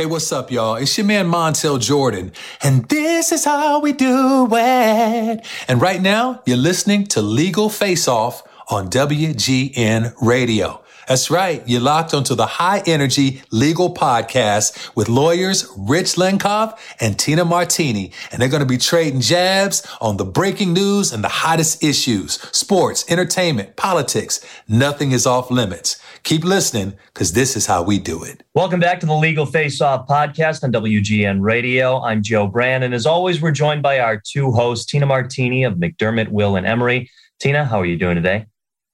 Hey, what's up, y'all? It's your man Montel Jordan, and this is how we do it. And right now, you're listening to Legal Face Off on WGN Radio. That's right. You're locked onto the high energy legal podcast with lawyers Rich Lenkov and Tina Martini. And they're going to be trading jabs on the breaking news and the hottest issues, sports, entertainment, politics. Nothing is off limits. Keep listening because this is how we do it. Welcome back to the Legal Face Off podcast on WGN Radio. I'm Joe Brand. And as always, we're joined by our two hosts, Tina Martini of McDermott, Will, and Emery. Tina, how are you doing today?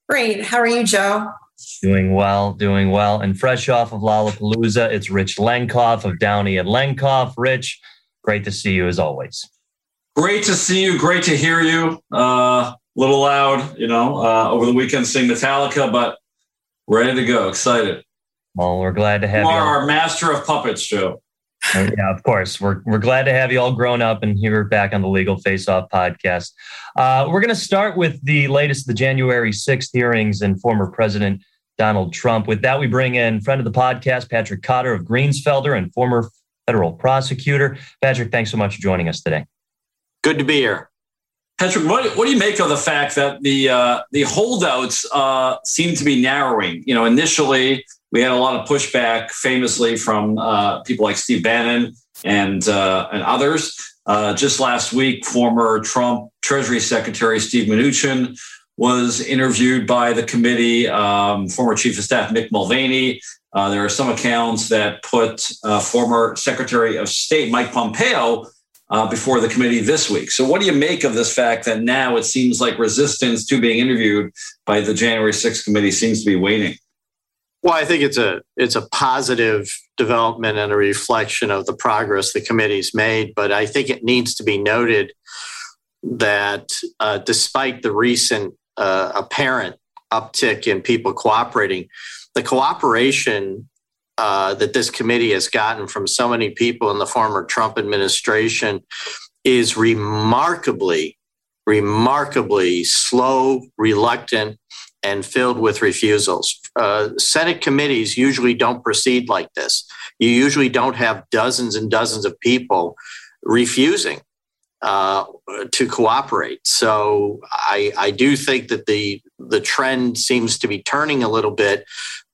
Great. How are you, Joe? Doing well, doing well. And fresh off of Lollapalooza, it's Rich Lenkov of Downey and Lenkov. Rich, great to see you as always. Great to see you. Great to hear you. A uh, little loud, you know, uh, over the weekend sing Metallica, but ready to go. Excited. Well, we're glad to have you. You are our master of puppets, Joe. Uh, yeah, of course. We're, we're glad to have you all grown up and here back on the Legal Face Off podcast. Uh, we're going to start with the latest, the January 6th hearings and former President Donald Trump. With that, we bring in friend of the podcast, Patrick Cotter of Greensfelder and former federal prosecutor. Patrick, thanks so much for joining us today. Good to be here. Patrick, what, what do you make of the fact that the uh, the holdouts uh, seem to be narrowing? You know, initially we had a lot of pushback, famously from uh, people like Steve Bannon and uh, and others. Uh, just last week, former Trump Treasury Secretary Steve Mnuchin was interviewed by the committee. Um, former Chief of Staff Mick Mulvaney. Uh, there are some accounts that put uh, former Secretary of State Mike Pompeo uh, before the committee this week. So, what do you make of this fact that now it seems like resistance to being interviewed by the January 6th committee seems to be waning? Well, I think it's a it's a positive development and a reflection of the progress the committee's made. But I think it needs to be noted that uh, despite the recent uh, apparent uptick in people cooperating, the cooperation uh, that this committee has gotten from so many people in the former Trump administration is remarkably, remarkably slow, reluctant, and filled with refusals. Uh, Senate committees usually don't proceed like this. You usually don't have dozens and dozens of people refusing uh, to cooperate. So I, I do think that the the trend seems to be turning a little bit,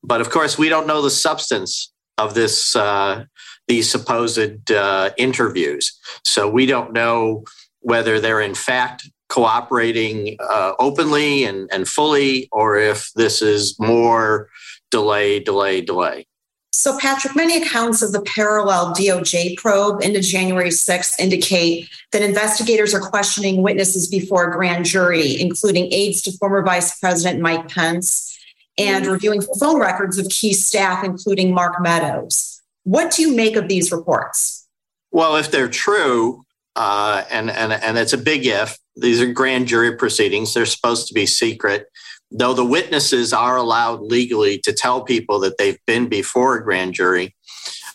but of course we don't know the substance of this uh, these supposed uh, interviews. So we don't know whether they're in fact cooperating uh, openly and, and fully, or if this is more delay, delay, delay. So, Patrick, many accounts of the parallel DOJ probe into January 6th indicate that investigators are questioning witnesses before a grand jury, including aides to former Vice President Mike Pence, and reviewing phone records of key staff, including Mark Meadows. What do you make of these reports? Well, if they're true, uh, and, and, and it's a big if, these are grand jury proceedings. They're supposed to be secret. Though the witnesses are allowed legally to tell people that they've been before a grand jury,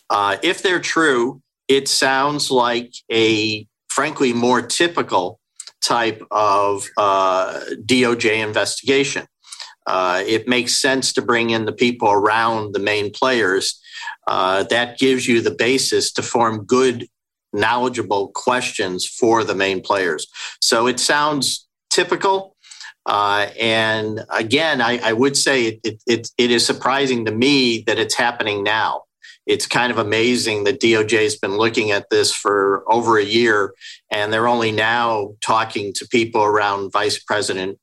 uh, if they're true, it sounds like a frankly more typical type of uh, DOJ investigation. Uh, it makes sense to bring in the people around the main players. Uh, that gives you the basis to form good knowledgeable questions for the main players. So it sounds typical. Uh, and again, I, I would say it, it, it is surprising to me that it's happening now. It's kind of amazing that DOJ has been looking at this for over a year, and they're only now talking to people around Vice President,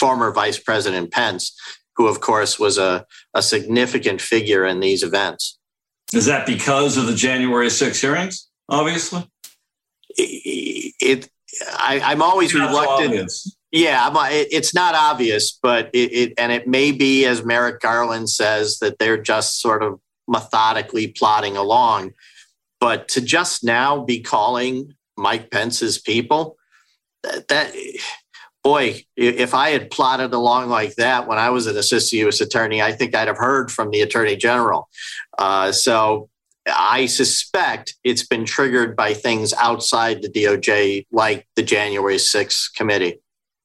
former Vice President Pence, who, of course, was a, a significant figure in these events. Is that because of the January 6 hearings? obviously? It, it I, am always reluctant. Yeah, it's not obvious, but it, it, and it may be, as Merrick Garland says, that they're just sort of methodically plodding along. But to just now be calling Mike Pence's people, that, that boy, if I had plotted along like that when I was an assistant U.S. attorney, I think I'd have heard from the attorney general. Uh, so I suspect it's been triggered by things outside the DOJ, like the January 6th committee.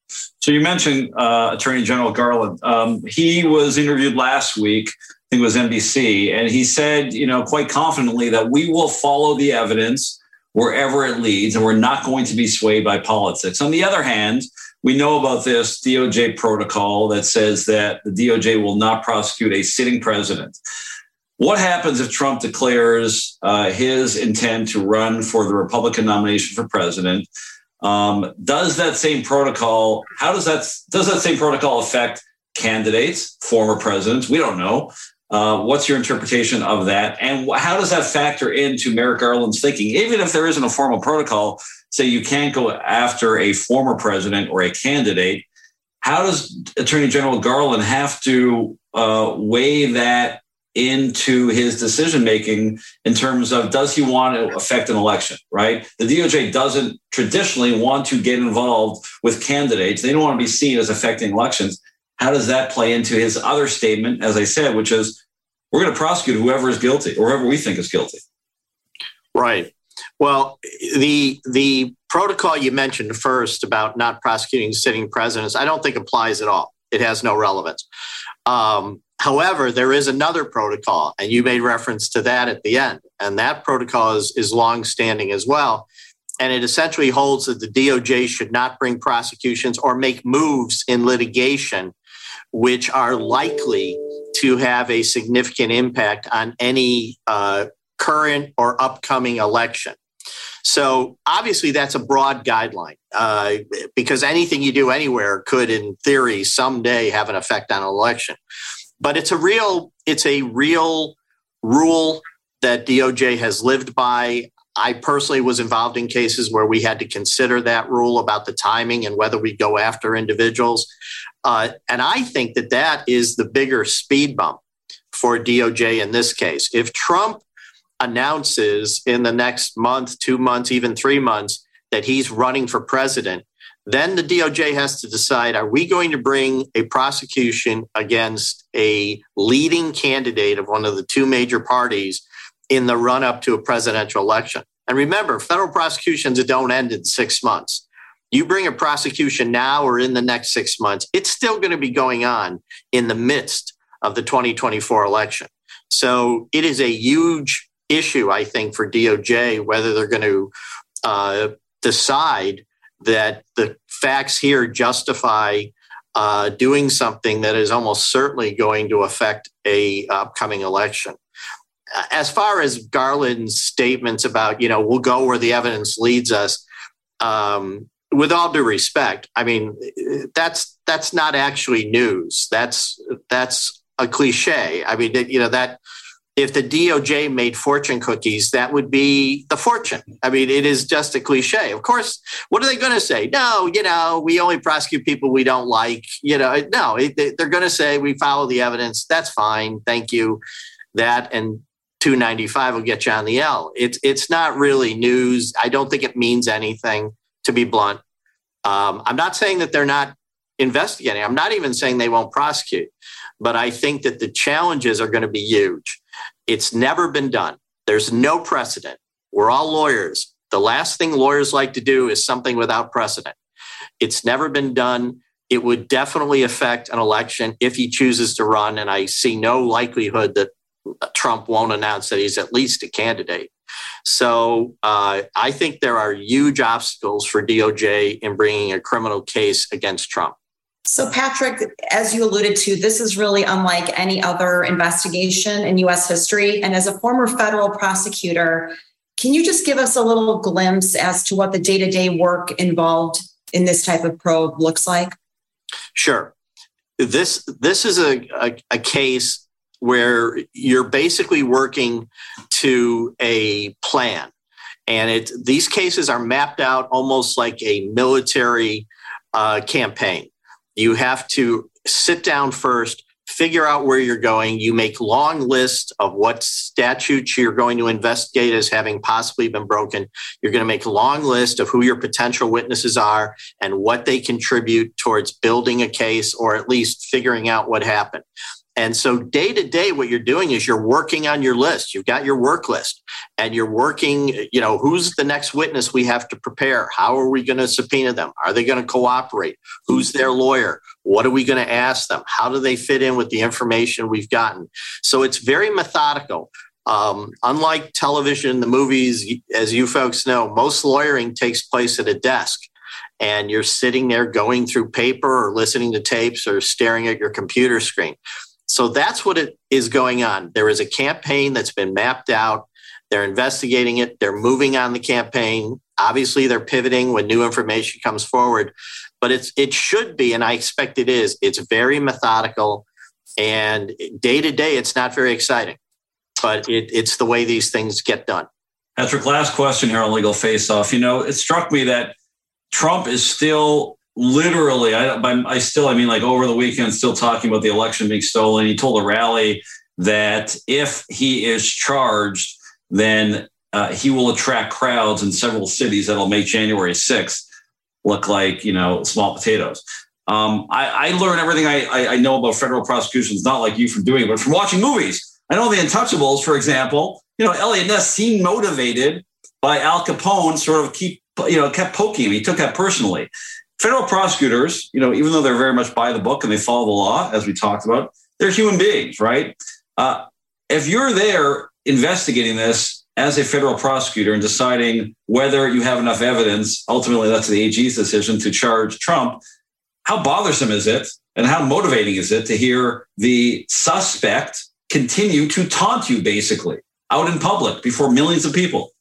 So you mentioned uh, Attorney General Garland. Um, he was interviewed last week. I think it was NBC, and he said, you know, quite confidently that we will follow the evidence wherever it leads, and we're not going to be swayed by politics. On the other hand, we know about this DOJ protocol that says that the DOJ will not prosecute a sitting president. What happens if Trump declares uh, his intent to run for the Republican nomination for president? Um, does that same protocol? How does that does that same protocol affect candidates, former presidents? We don't know. Uh, what's your interpretation of that? And how does that factor into Merrick Garland's thinking? Even if there isn't a formal protocol, say you can't go after a former president or a candidate, how does Attorney General Garland have to uh, weigh that into his decision making in terms of does he want to affect an election, right? The DOJ doesn't traditionally want to get involved with candidates. They don't want to be seen as affecting elections. How does that play into his other statement, as I said, which is we're going to prosecute whoever is guilty or whoever we think is guilty? Right. Well, the the protocol you mentioned first about not prosecuting sitting presidents, I don't think applies at all. It has no relevance. Um, however, there is another protocol, and you made reference to that at the end, and that protocol is, is longstanding as well. And it essentially holds that the DOJ should not bring prosecutions or make moves in litigation which are likely to have a significant impact on any uh, current or upcoming election. So obviously, that's a broad guideline uh, because anything you do anywhere could, in theory, someday have an effect on an election. But it's a real it's a real rule that DOJ has lived by. I personally was involved in cases where we had to consider that rule about the timing and whether we go after individuals. Uh, and I think that that is the bigger speed bump for DOJ in this case. If Trump announces in the next month, two months, even three months that he's running for president, then the DOJ has to decide are we going to bring a prosecution against a leading candidate of one of the two major parties in the run up to a presidential election? And remember, federal prosecutions don't end in six months. You bring a prosecution now or in the next six months, it's still going to be going on in the midst of the 2024 election. So it is a huge issue, I think, for DOJ whether they're going to uh, decide that the facts here justify uh, doing something that is almost certainly going to affect a upcoming election. As far as Garland's statements about, you know, we'll go where the evidence leads us, um, with all due respect, I mean, that's that's not actually news. That's that's a cliche. I mean, you know that if the DOJ made fortune cookies, that would be the fortune. I mean, it is just a cliche. Of course, what are they going to say? No, you know, we only prosecute people we don't like. You know, no, they're going to say we follow the evidence. That's fine. Thank you. That and 295 will get you on the L. It's it's not really news. I don't think it means anything. To be blunt, um, I'm not saying that they're not investigating. I'm not even saying they won't prosecute, but I think that the challenges are going to be huge. It's never been done. There's no precedent. We're all lawyers. The last thing lawyers like to do is something without precedent. It's never been done. It would definitely affect an election if he chooses to run. And I see no likelihood that Trump won't announce that he's at least a candidate. So uh, I think there are huge obstacles for DOJ in bringing a criminal case against Trump. So, Patrick, as you alluded to, this is really unlike any other investigation in US history. And as a former federal prosecutor, can you just give us a little glimpse as to what the day to day work involved in this type of probe looks like? Sure. This, this is a, a, a case where you're basically working to a plan. And it, these cases are mapped out almost like a military uh, campaign. You have to sit down first, figure out where you're going. You make long lists of what statutes you're going to investigate as having possibly been broken. You're going to make a long list of who your potential witnesses are and what they contribute towards building a case or at least figuring out what happened. And so day to day, what you're doing is you're working on your list. You've got your work list and you're working, you know, who's the next witness we have to prepare? How are we going to subpoena them? Are they going to cooperate? Who's their lawyer? What are we going to ask them? How do they fit in with the information we've gotten? So it's very methodical. Um, unlike television, the movies, as you folks know, most lawyering takes place at a desk and you're sitting there going through paper or listening to tapes or staring at your computer screen. So that's what it is going on. There is a campaign that's been mapped out. They're investigating it. They're moving on the campaign. Obviously, they're pivoting when new information comes forward, but it's it should be, and I expect it is. It's very methodical, and day to day, it's not very exciting, but it, it's the way these things get done. Patrick, last question here on Legal Face Off. You know, it struck me that Trump is still literally, I, I still, I mean, like over the weekend, still talking about the election being stolen. He told a rally that if he is charged, then uh, he will attract crowds in several cities that'll make January 6th look like, you know, small potatoes. Um, I, I learn everything I, I, know about federal prosecutions, not like you from doing it, but from watching movies. I know the Untouchables, for example. You know, Eliot Ness seemed motivated by Al Capone, sort of keep you know kept poking him. He took that personally federal prosecutors, you know, even though they're very much by the book and they follow the law, as we talked about, they're human beings, right? Uh, if you're there investigating this as a federal prosecutor and deciding whether you have enough evidence, ultimately that's the AG's decision to charge Trump. How bothersome is it and how motivating is it to hear the suspect continue to taunt you basically out in public before millions of people?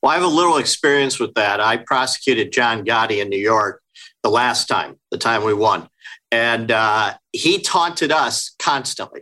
Well, I have a little experience with that. I prosecuted John Gotti in New York the last time, the time we won. And uh, he taunted us constantly.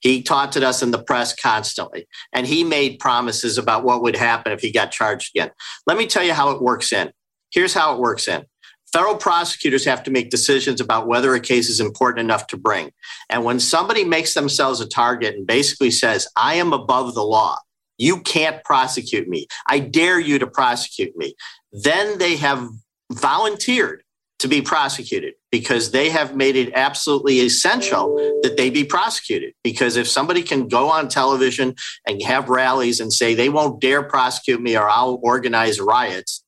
He taunted us in the press constantly. And he made promises about what would happen if he got charged again. Let me tell you how it works in. Here's how it works in. Federal prosecutors have to make decisions about whether a case is important enough to bring. And when somebody makes themselves a target and basically says, I am above the law, you can't prosecute me, I dare you to prosecute me, then they have volunteered to be prosecuted because they have made it absolutely essential that they be prosecuted. Because if somebody can go on television and have rallies and say they won't dare prosecute me or I'll organize riots,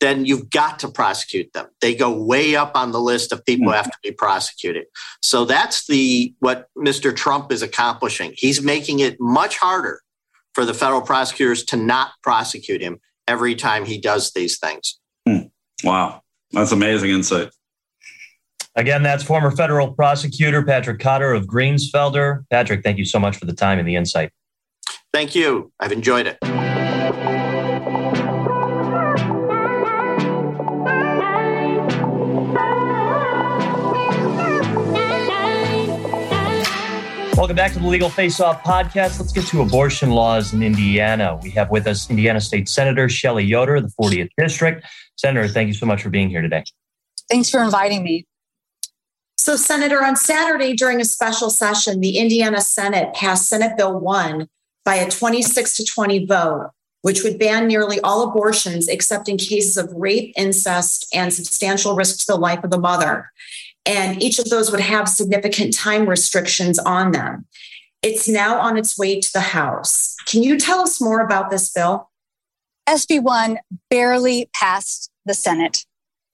then you've got to prosecute them. They go way up on the list of people who have to be prosecuted. So that's the what Mr. Trump is accomplishing. He's making it much harder for the federal prosecutors to not prosecute him every time he does these things. Hmm. Wow. That's amazing insight. Again, that's former federal prosecutor Patrick Cotter of Greensfelder. Patrick, thank you so much for the time and the insight. Thank you. I've enjoyed it. Welcome back to the Legal Face Off podcast. Let's get to abortion laws in Indiana. We have with us Indiana State Senator Shelley Yoder, the 40th District. Senator, thank you so much for being here today. Thanks for inviting me. So, Senator, on Saturday during a special session, the Indiana Senate passed Senate Bill 1 by a 26 to 20 vote, which would ban nearly all abortions except in cases of rape, incest, and substantial risk to the life of the mother. And each of those would have significant time restrictions on them. It's now on its way to the House. Can you tell us more about this bill? SB1 barely passed the Senate.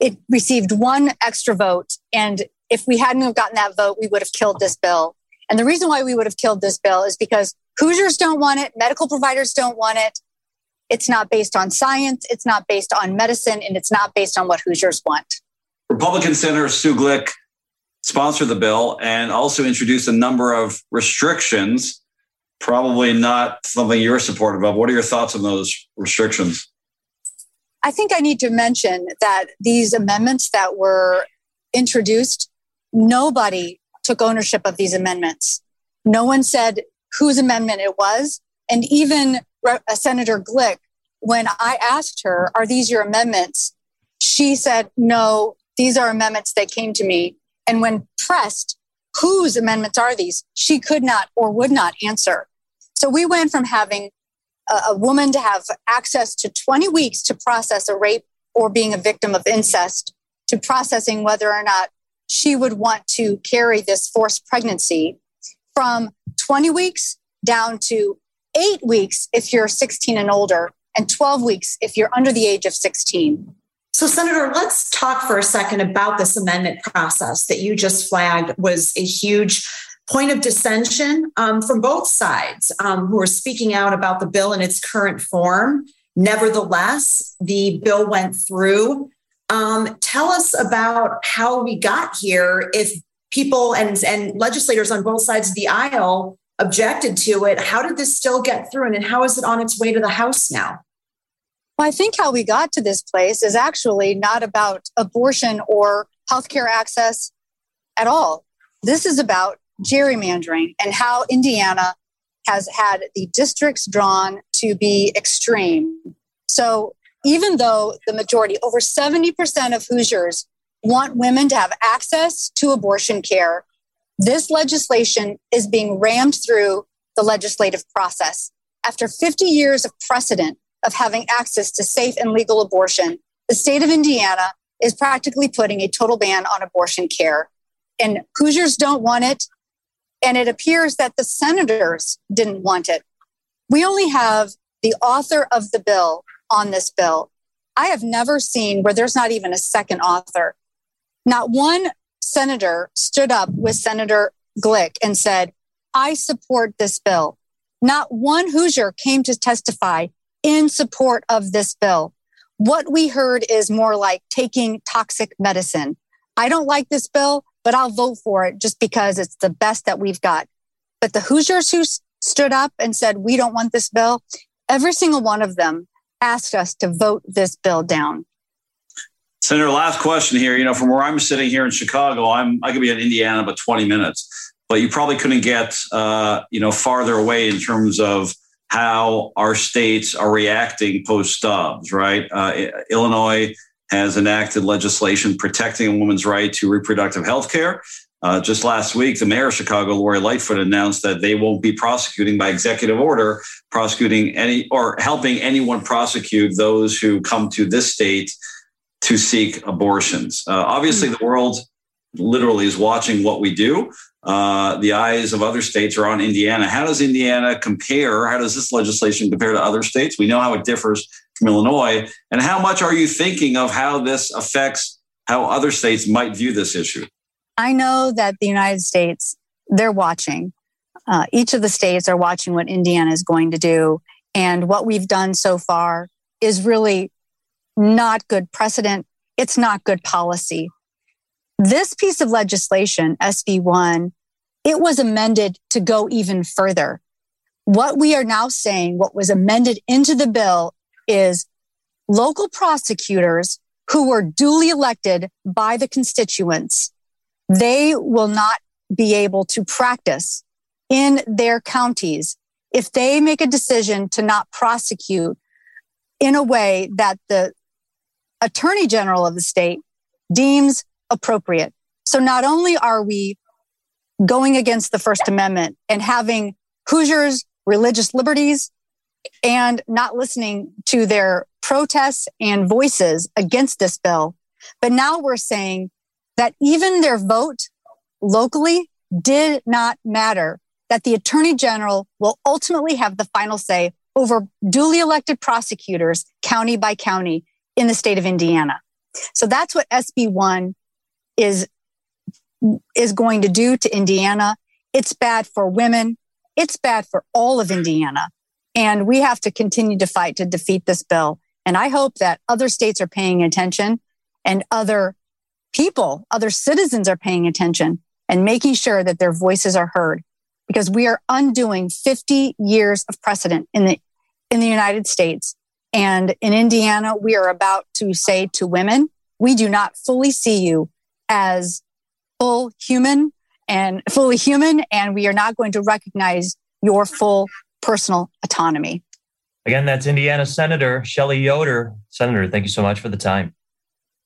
It received one extra vote. And if we hadn't have gotten that vote, we would have killed this bill. And the reason why we would have killed this bill is because Hoosiers don't want it, medical providers don't want it. It's not based on science, it's not based on medicine, and it's not based on what Hoosiers want. Republican Senator Sue Glick sponsored the bill and also introduced a number of restrictions probably not something you're supportive of. What are your thoughts on those restrictions? I think I need to mention that these amendments that were introduced, nobody took ownership of these amendments. No one said whose amendment it was. And even uh, Senator Glick, when I asked her, Are these your amendments? She said, No, these are amendments that came to me. And when pressed, whose amendments are these? She could not or would not answer. So we went from having a, woman to have access to 20 weeks to process a rape or being a victim of incest to processing whether or not she would want to carry this forced pregnancy from 20 weeks down to eight weeks if you're 16 and older, and 12 weeks if you're under the age of 16. So, Senator, let's talk for a second about this amendment process that you just flagged was a huge point of dissension um, from both sides um, who are speaking out about the bill in its current form. Nevertheless, the bill went through. Um, tell us about how we got here. If people and, and legislators on both sides of the aisle objected to it, how did this still get through? And how is it on its way to the House now? Well, I think how we got to this place is actually not about abortion or healthcare access at all. This is about gerrymandering and how Indiana has had the districts drawn to be extreme. So even though the majority, over 70% of Hoosiers, want women to have access to abortion care, this legislation is being rammed through the legislative process. After 50 years of precedent of having access to safe and legal abortion, the state of Indiana is practically putting a total ban on abortion care. And Hoosiers don't want it. And it appears that the senators didn't want it. We only have the author of the bill on this bill. I have never seen where there's not even a second author. Not one senator stood up with Senator Glick and said, I support this bill. Not one Hoosier came to testify in support of this bill. What we heard is more like taking toxic medicine. I don't like this bill but I'll vote for it just because it's the best that we've got. But the Hoosiers who stood up and said, we don't want this bill, every single one of them asked us to vote this bill down. Senator, last question here. You know, from where I'm sitting here in Chicago, I'm I could be in Indiana about 20 minutes, but you probably couldn't get uh, you know farther away in terms of how our states are reacting post Dobbs. Right, uh, Illinois has enacted legislation protecting a woman's right to reproductive health care. Uh, just last week, the mayor of Chicago, Lori Lightfoot, announced that they won't be prosecuting by executive order, prosecuting any or helping anyone prosecute those who come to this state to seek abortions. Uh, obviously, the world literally is watching what we do. Uh, the eyes of other states are on Indiana. How does Indiana compare? How does this legislation compare to other states? We know how it differs from Illinois. And how much are you thinking of how this affects how other states might view this issue? I know that the United States, they're watching. Uh, each of the states are watching what Indiana is going to do. And what we've done so far is really not good precedent. It's not good policy. This piece of legislation, SB1, it was amended to go even further. What we are now saying, what was amended into the bill is local prosecutors who were duly elected by the constituents, they will not be able to practice in their counties if they make a decision to not prosecute in a way that the attorney general of the state deems appropriate. So not only are we going against the First Amendment and having Hoosiers' religious liberties and not listening to their protests and voices against this bill. But now we're saying that even their vote locally did not matter, that the attorney general will ultimately have the final say over duly elected prosecutors county by county in the state of Indiana. So that's what SB1 is, is going to do to Indiana. It's bad for women. It's bad for all of Indiana. And we have to continue to fight to defeat this bill. And I hope that other states are paying attention and other people, other citizens are paying attention and making sure that their voices are heard because we are undoing 50 years of precedent in the, in the United States. And in Indiana, we are about to say to women, we do not fully see you as full human and fully human. And we are not going to recognize your full personal autonomy. Again, that's Indiana Senator Shelley Yoder. Senator, thank you so much for the time.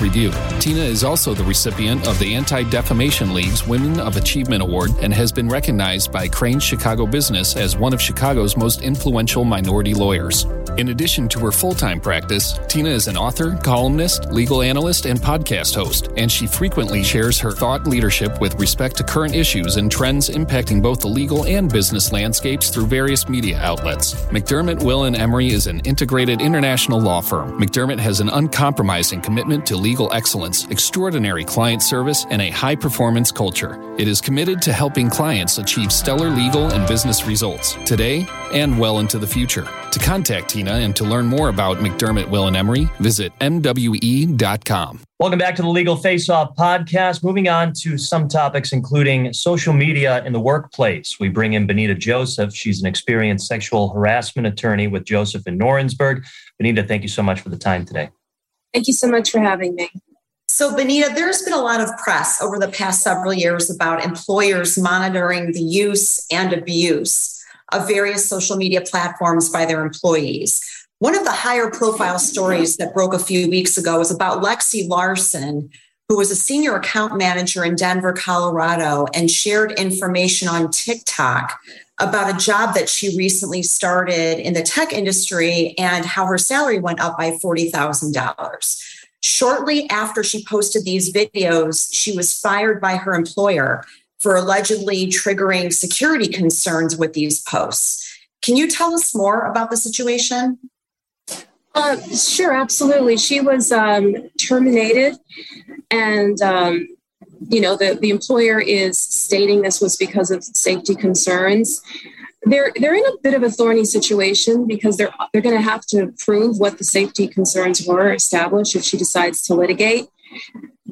Review. Tina is also the recipient of the Anti Defamation League's Women of Achievement Award and has been recognized by Crain's Chicago Business as one of Chicago's most influential minority lawyers. In addition to her full time practice, Tina is an author, columnist, legal analyst, and podcast host, and she frequently shares her thought leadership with respect to current issues and trends impacting both the legal and business landscapes through various media outlets. McDermott, Will, and Emery is an integrated international law firm. McDermott has an uncompromising commitment to legal excellence, extraordinary client service, and a high performance culture. It is committed to helping clients achieve stellar legal and business results today and well into the future. To contact Tina and to learn more about McDermott, Will, and Emery, visit MWE.com. Welcome back to the Legal Face Off podcast. Moving on to some topics, including social media in the workplace. We bring in Benita Joseph. She's an experienced sexual harassment attorney with Joseph in Norinsberg. Benita, thank you so much for the time today. Thank you so much for having me. So, Benita, there's been a lot of press over the past several years about employers monitoring the use and abuse of various social media platforms by their employees. One of the higher profile stories that broke a few weeks ago was about Lexi Larson, who was a senior account manager in Denver, Colorado, and shared information on TikTok about a job that she recently started in the tech industry and how her salary went up by $40,000. Shortly after she posted these videos, she was fired by her employer for allegedly triggering security concerns with these posts. Can you tell us more about the situation? Uh, sure, absolutely. She was um, terminated, and um, you know the the employer is stating this was because of safety concerns. They're they're in a bit of a thorny situation because they're they're going to have to prove what the safety concerns were established if she decides to litigate,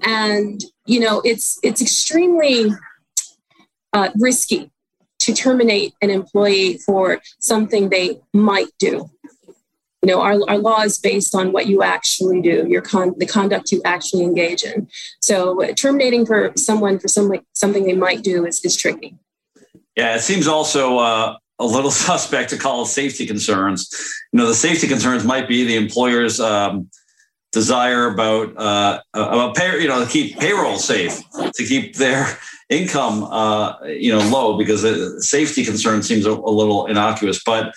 and you know it's it's extremely uh, risky to terminate an employee for something they might do. You know, our, our law is based on what you actually do, your con- the conduct you actually engage in. So terminating for someone for some, something they might do is, is tricky. Yeah, it seems also uh, a little suspect to call safety concerns. You know, the safety concerns might be the employer's um, desire about uh, about pay, you know, to keep payroll safe, to keep their income, uh, you know, low because the safety concern seems a, a, little innocuous. But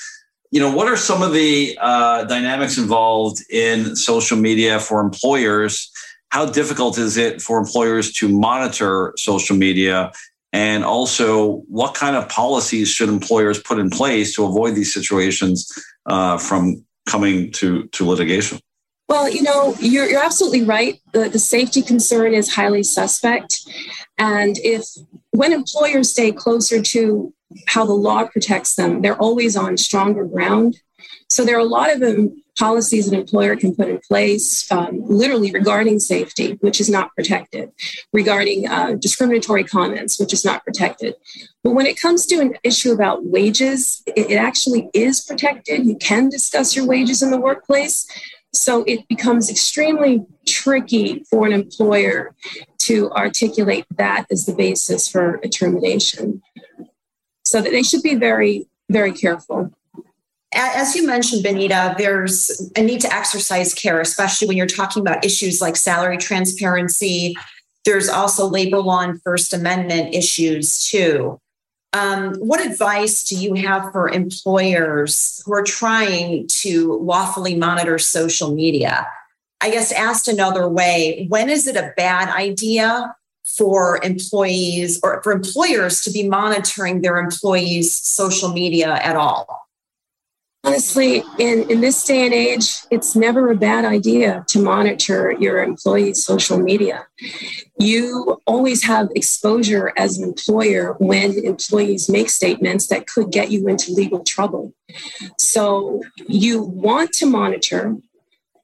you know, what are some of the uh, dynamics involved in social media for employers? How difficult is it for employers to monitor social media? And also, what kind of policies should employers put in place to avoid these situations uh, from coming to, to litigation? Well, you know, you're, you're absolutely right. The, the safety concern is highly suspect. And if when employers stay closer to how the law protects them, they're always on stronger ground. So there are a lot of um, policies an employer can put in place, um, literally regarding safety, which is not protected, regarding uh, discriminatory comments, which is not protected. But when it comes to an issue about wages, it, it actually is protected. You can discuss your wages in the workplace. So it becomes extremely tricky for an employer to articulate that as the basis for a termination. So that they should be very, very careful. As you mentioned, Benita, there's a need to exercise care, especially when you're talking about issues like salary transparency. There's also labor law and First Amendment issues too. Um, what advice do you have for employers who are trying to lawfully monitor social media? I guess asked another way, when is it a bad idea for employees or for employers to be monitoring their employees' social media at all? Honestly, in, in this day and age, it's never a bad idea to monitor your employees' social media. You always have exposure as an employer when employees make statements that could get you into legal trouble. So you want to monitor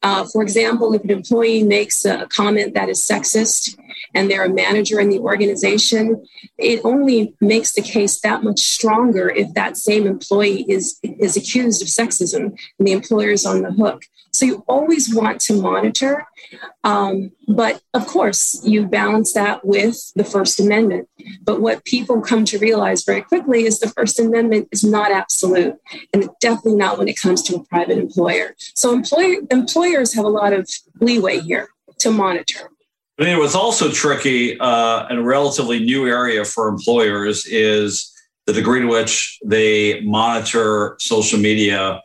Uh, for example, if an employee makes a comment that is sexist and they're a manager in the organization, it only makes the case that much stronger if that same employee is, is accused of sexism and the employer is on the hook. So you always want to monitor. Um, but of course, you balance that with the First Amendment. But what people come to realize very quickly is the First Amendment is not absolute, and definitely not when it comes to a private employer. So employer, employers have a lot of leeway here to monitor. I mean, what's also tricky uh, and a relatively new area for employers is the degree to which they monitor social media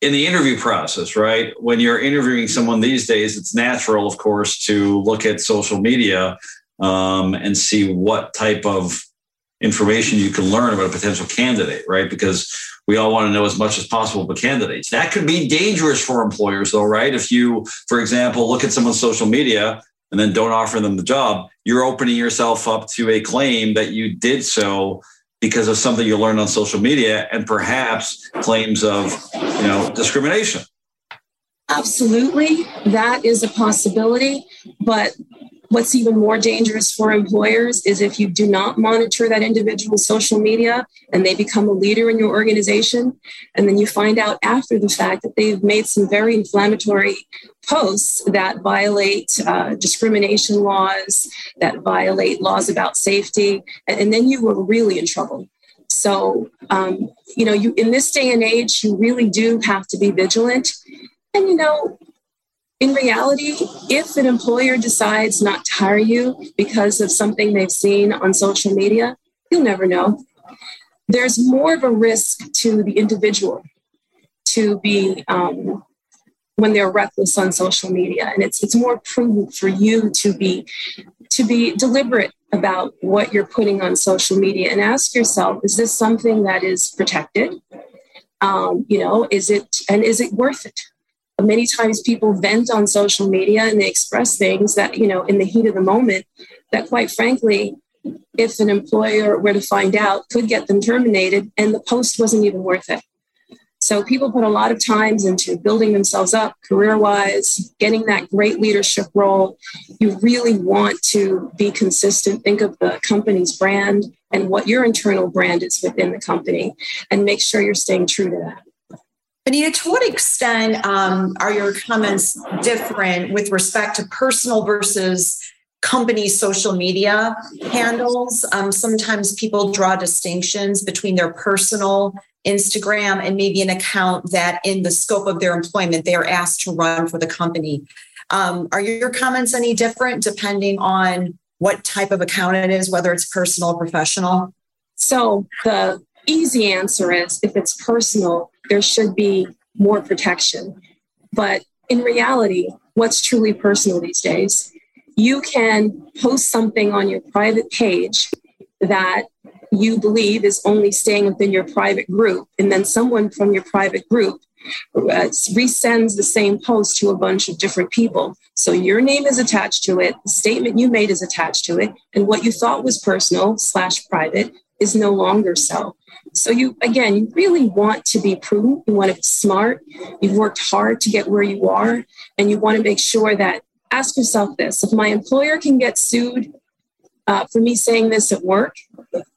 in the interview process, right? When you're interviewing someone these days, it's natural, of course, to look at social media um, and see what type of information you can learn about a potential candidate, right? Because we all want to know as much as possible about candidates. That could be dangerous for employers, though, right? If you, for example, look at someone's social media and then don't offer them the job, you're opening yourself up to a claim that you did so because of something you learned on social media and perhaps claims of you know discrimination. Absolutely. That is a possibility but what's even more dangerous for employers is if you do not monitor that individual's social media and they become a leader in your organization and then you find out after the fact that they've made some very inflammatory posts that violate uh, discrimination laws, that violate laws about safety, and, and then you were really in trouble. So, um, you know, you in this day and age, you really do have to be vigilant. And you know, in reality, if an employer decides not to hire you because of something they've seen on social media, you'll never know. There's more of a risk to the individual to be um, when they're reckless on social media. And it's it's more prudent for you to be to be deliberate about what you're putting on social media and ask yourself is this something that is protected? Um, you know is it and is it worth it many times people vent on social media and they express things that you know in the heat of the moment that quite frankly if an employer were to find out could get them terminated and the post wasn't even worth it so people put a lot of times into building themselves up career wise, getting that great leadership role. You really want to be consistent. Think of the company's brand and what your internal brand is within the company and make sure you're staying true to that. Benita, to what extent um, are your comments different with respect to personal versus company social media handles? Um, sometimes people draw distinctions between their personal Instagram, and maybe an account that, in the scope of their employment, they are asked to run for the company. Um, are your comments any different depending on what type of account it is, whether it's personal or professional? So, the easy answer is if it's personal, there should be more protection. But in reality, what's truly personal these days? You can post something on your private page that you believe is only staying within your private group, and then someone from your private group uh, resends the same post to a bunch of different people. So your name is attached to it, the statement you made is attached to it, and what you thought was personal slash private is no longer so. So you again, you really want to be prudent. You want to be smart. You've worked hard to get where you are, and you want to make sure that ask yourself this: if my employer can get sued uh, for me saying this at work,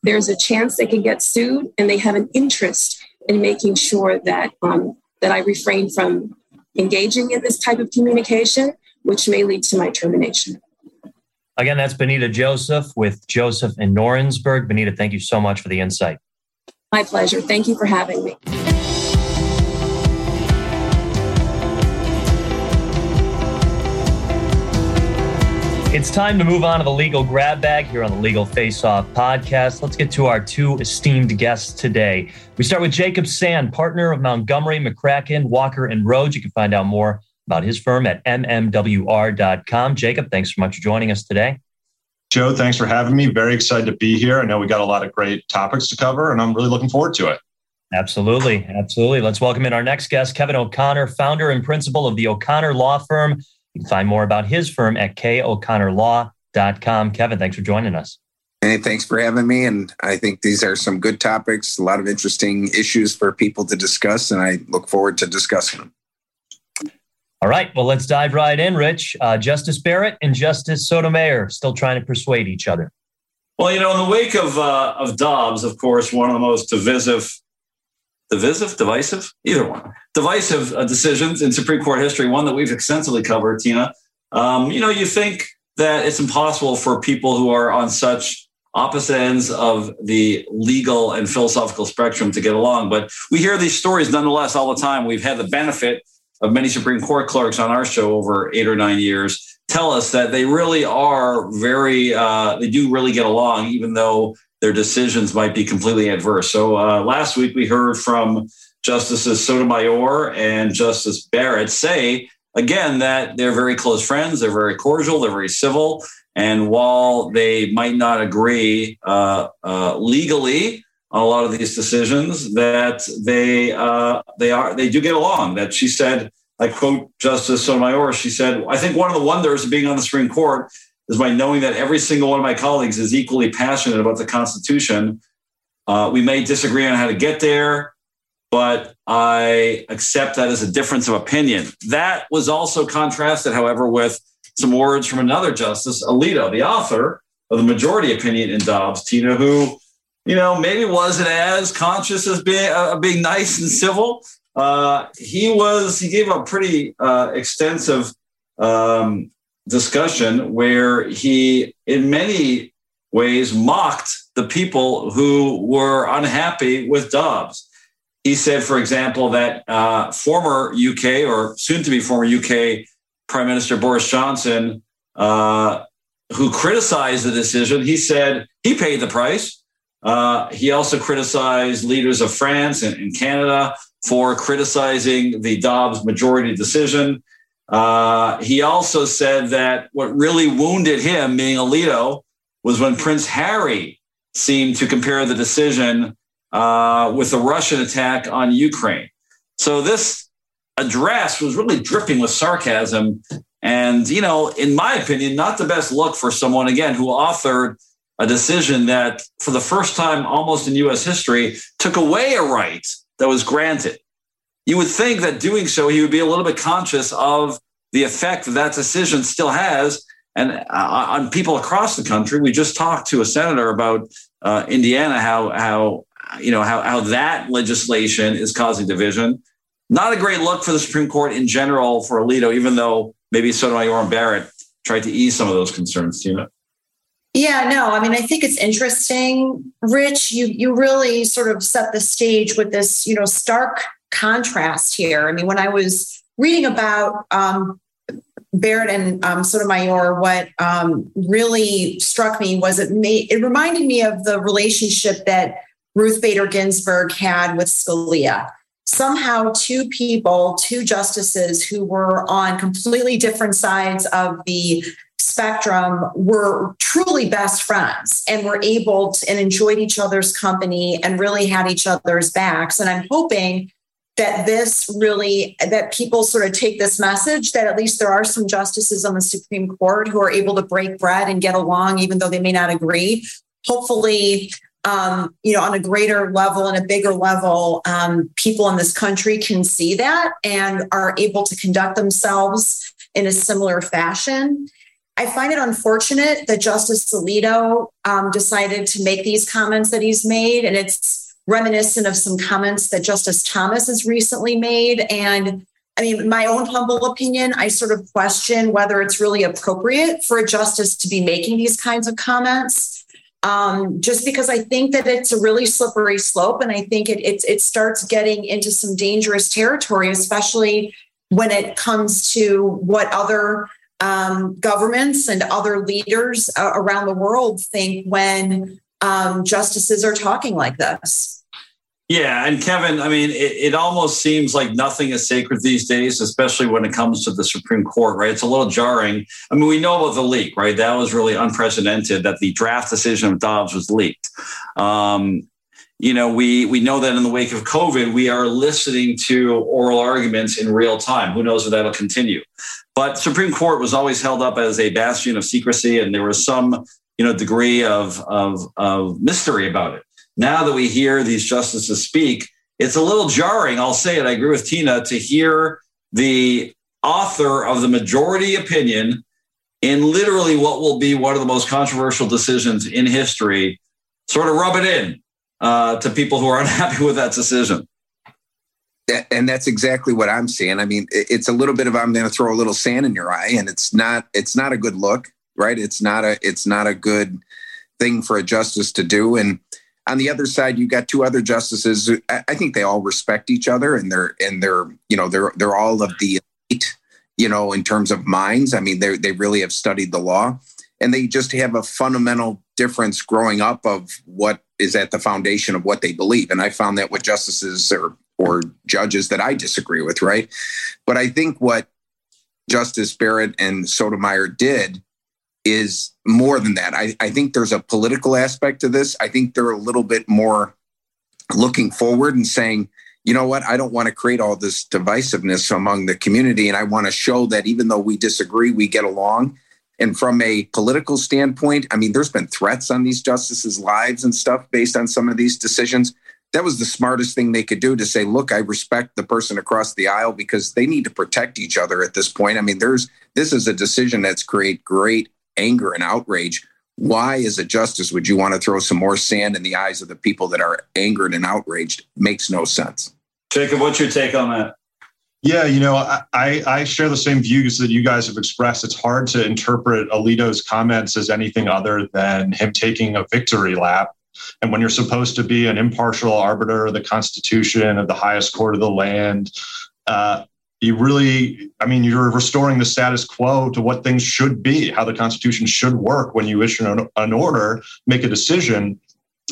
there's a chance they could get sued, and they have an interest in making sure that um, that I refrain from engaging in this type of communication, which may lead to my termination. Again, that's Benita Joseph with Joseph in Norinsberg. Benita, thank you so much for the insight. My pleasure. Thank you for having me. It's time to move on to the legal grab bag here on the Legal Face Off podcast. Let's get to our two esteemed guests today. We start with Jacob Sand, partner of Montgomery, McCracken, Walker, and Rhodes. You can find out more about his firm at mmwr.com. Jacob, thanks so much for joining us today. Joe, thanks for having me. Very excited to be here. I know we got a lot of great topics to cover, and I'm really looking forward to it. Absolutely. Absolutely. Let's welcome in our next guest, Kevin O'Connor, founder and principal of the O'Connor Law Firm. You can find more about his firm at koconnorlaw.com. Kevin, thanks for joining us. Hey, thanks for having me. And I think these are some good topics, a lot of interesting issues for people to discuss, and I look forward to discussing them. All right, well, let's dive right in, Rich. Uh, Justice Barrett and Justice Sotomayor still trying to persuade each other. Well, you know, in the wake of uh, of Dobbs, of course, one of the most divisive, divisive, divisive, either one, divisive uh, decisions in Supreme Court history. One that we've extensively covered, Tina. Um, you know, you think that it's impossible for people who are on such opposite ends of the legal and philosophical spectrum to get along. But we hear these stories nonetheless all the time. We've had the benefit of many Supreme Court clerks on our show over eight or nine years tell us that they really are very, uh, they do really get along, even though their decisions might be completely adverse. So uh, last week we heard from Justices Sotomayor and Justice Barrett say again that they're very close friends, they're very cordial, they're very civil. And while they might not agree uh, uh legally a lot of these decisions that they uh, they are they do get along. That she said, I quote Justice Sotomayor. She said, "I think one of the wonders of being on the Supreme Court is by knowing that every single one of my colleagues is equally passionate about the Constitution. Uh, we may disagree on how to get there." But I accept that as a difference of opinion. That was also contrasted, however, with some words from another justice, Alito, the author of the majority opinion in Dobbs, Tina, who you know, maybe wasn't as conscious as being uh, being nice and civil. Uh, he was. He gave a pretty uh, extensive um, discussion where he, in many ways, mocked the people who were unhappy with Dobbs. He said, for example, that uh, former UK or soon to be former UK Prime Minister Boris Johnson, uh, who criticized the decision, he said he paid the price uh, he also criticized leaders of France and, and, Canada for criticizing the Dobbs majority decision. Uh, he also said that what really wounded him, being Alito, was when Prince Harry seemed to compare the decision uh, with the Russian attack on Ukraine. So this address was really dripping with sarcasm. And, you know, in my opinion, not the best look for someone, again, who authored a decision that, for the first time almost in US history, took away a right that was granted. You would think that doing so, he would be a little bit conscious of the effect that that decision still has and uh, on people across the country. We just talked to a senator about uh, Indiana, how how you know how how that legislation is causing division. Not a great look for the Supreme Court in general for Alito, even though maybe Sotomayor and Barrett tried to ease some of those concerns. Tina. Yeah, no, I mean, I think it's interesting, Rich. You you really sort of set the stage with this, you know, stark contrast here. I mean, when I was reading about um, Barrett and um, Sotomayor, what um, really struck me was it made it reminded me of the relationship that Ruth Bader Ginsburg had with Scalia. Somehow, two people, two justices who were on completely different sides of the spectrum were truly best friends and were able to and enjoyed each other's company and really had each other's backs. And I'm hoping that this really that people sort of take this message that at least there are some justices on the Supreme Court who are able to break bread and get along even though they may not agree. Hopefully, um, you know, on a greater level and a bigger level, um, people in this country can see that and are able to conduct themselves in a similar fashion. I find it unfortunate that Justice Alito um, decided to make these comments that he's made, and it's reminiscent of some comments that Justice Thomas has recently made. And I mean, my own humble opinion, I sort of question whether it's really appropriate for a justice to be making these kinds of comments. Um, just because I think that it's a really slippery slope, and I think it, it it starts getting into some dangerous territory, especially when it comes to what other um, governments and other leaders uh, around the world think when um, justices are talking like this. Yeah, and Kevin, I mean, it, it, almost seems like nothing is sacred these days, especially when it comes to the Supreme Court, right? It's a little jarring. I mean, we know about the leak, right? That was really unprecedented that the draft decision of Dobbs was leaked. Um, you know, we we know that in the wake of COVID, we are listening to oral arguments in real time. Who knows if that'll continue? But Supreme Court was always held up as a bastion of secrecy, and there was some, you know, degree of, of, of mystery about it. Now that we hear these justices speak, it's a little jarring. I'll say it. I agree with Tina to hear the author of the majority opinion in literally what will be one of the most controversial decisions in history, sort of rub it in uh, to people who are unhappy with that decision. And that's exactly what I'm seeing. I mean, it's a little bit of I'm going to throw a little sand in your eye, and it's not it's not a good look, right? It's not a it's not a good thing for a justice to do. And on the other side, you got two other justices. I think they all respect each other, and they're and they're you know they're they're all of the elite, you know, in terms of minds. I mean, they they really have studied the law, and they just have a fundamental difference growing up of what is at the foundation of what they believe. And I found that with justices or or judges that I disagree with, right? But I think what Justice Barrett and Sotomayor did is more than that. I, I think there's a political aspect to this. I think they're a little bit more looking forward and saying, you know what, I don't want to create all this divisiveness among the community. And I want to show that even though we disagree, we get along. And from a political standpoint, I mean, there's been threats on these justices' lives and stuff based on some of these decisions. That was the smartest thing they could do to say, look, I respect the person across the aisle because they need to protect each other at this point. I mean, there's this is a decision that's create great anger and outrage. Why, as a justice, would you want to throw some more sand in the eyes of the people that are angered and outraged? Makes no sense. Jacob, what's your take on that? Yeah, you know, I, I share the same views that you guys have expressed. It's hard to interpret Alito's comments as anything other than him taking a victory lap. And when you're supposed to be an impartial arbiter of the Constitution, of the highest court of the land, uh, you really, I mean, you're restoring the status quo to what things should be, how the Constitution should work when you issue an, an order, make a decision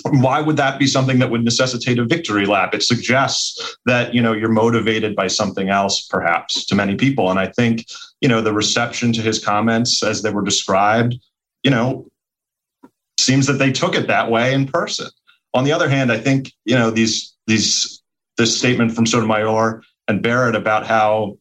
why would that be something that would necessitate a victory lap? It suggests that you know you're motivated by something else perhaps to many people. And i think you know the reception to his comments as they were described you know seems that they took it that way in person. On the other hand i think you know these these this statement from sotomayor and Barrett about how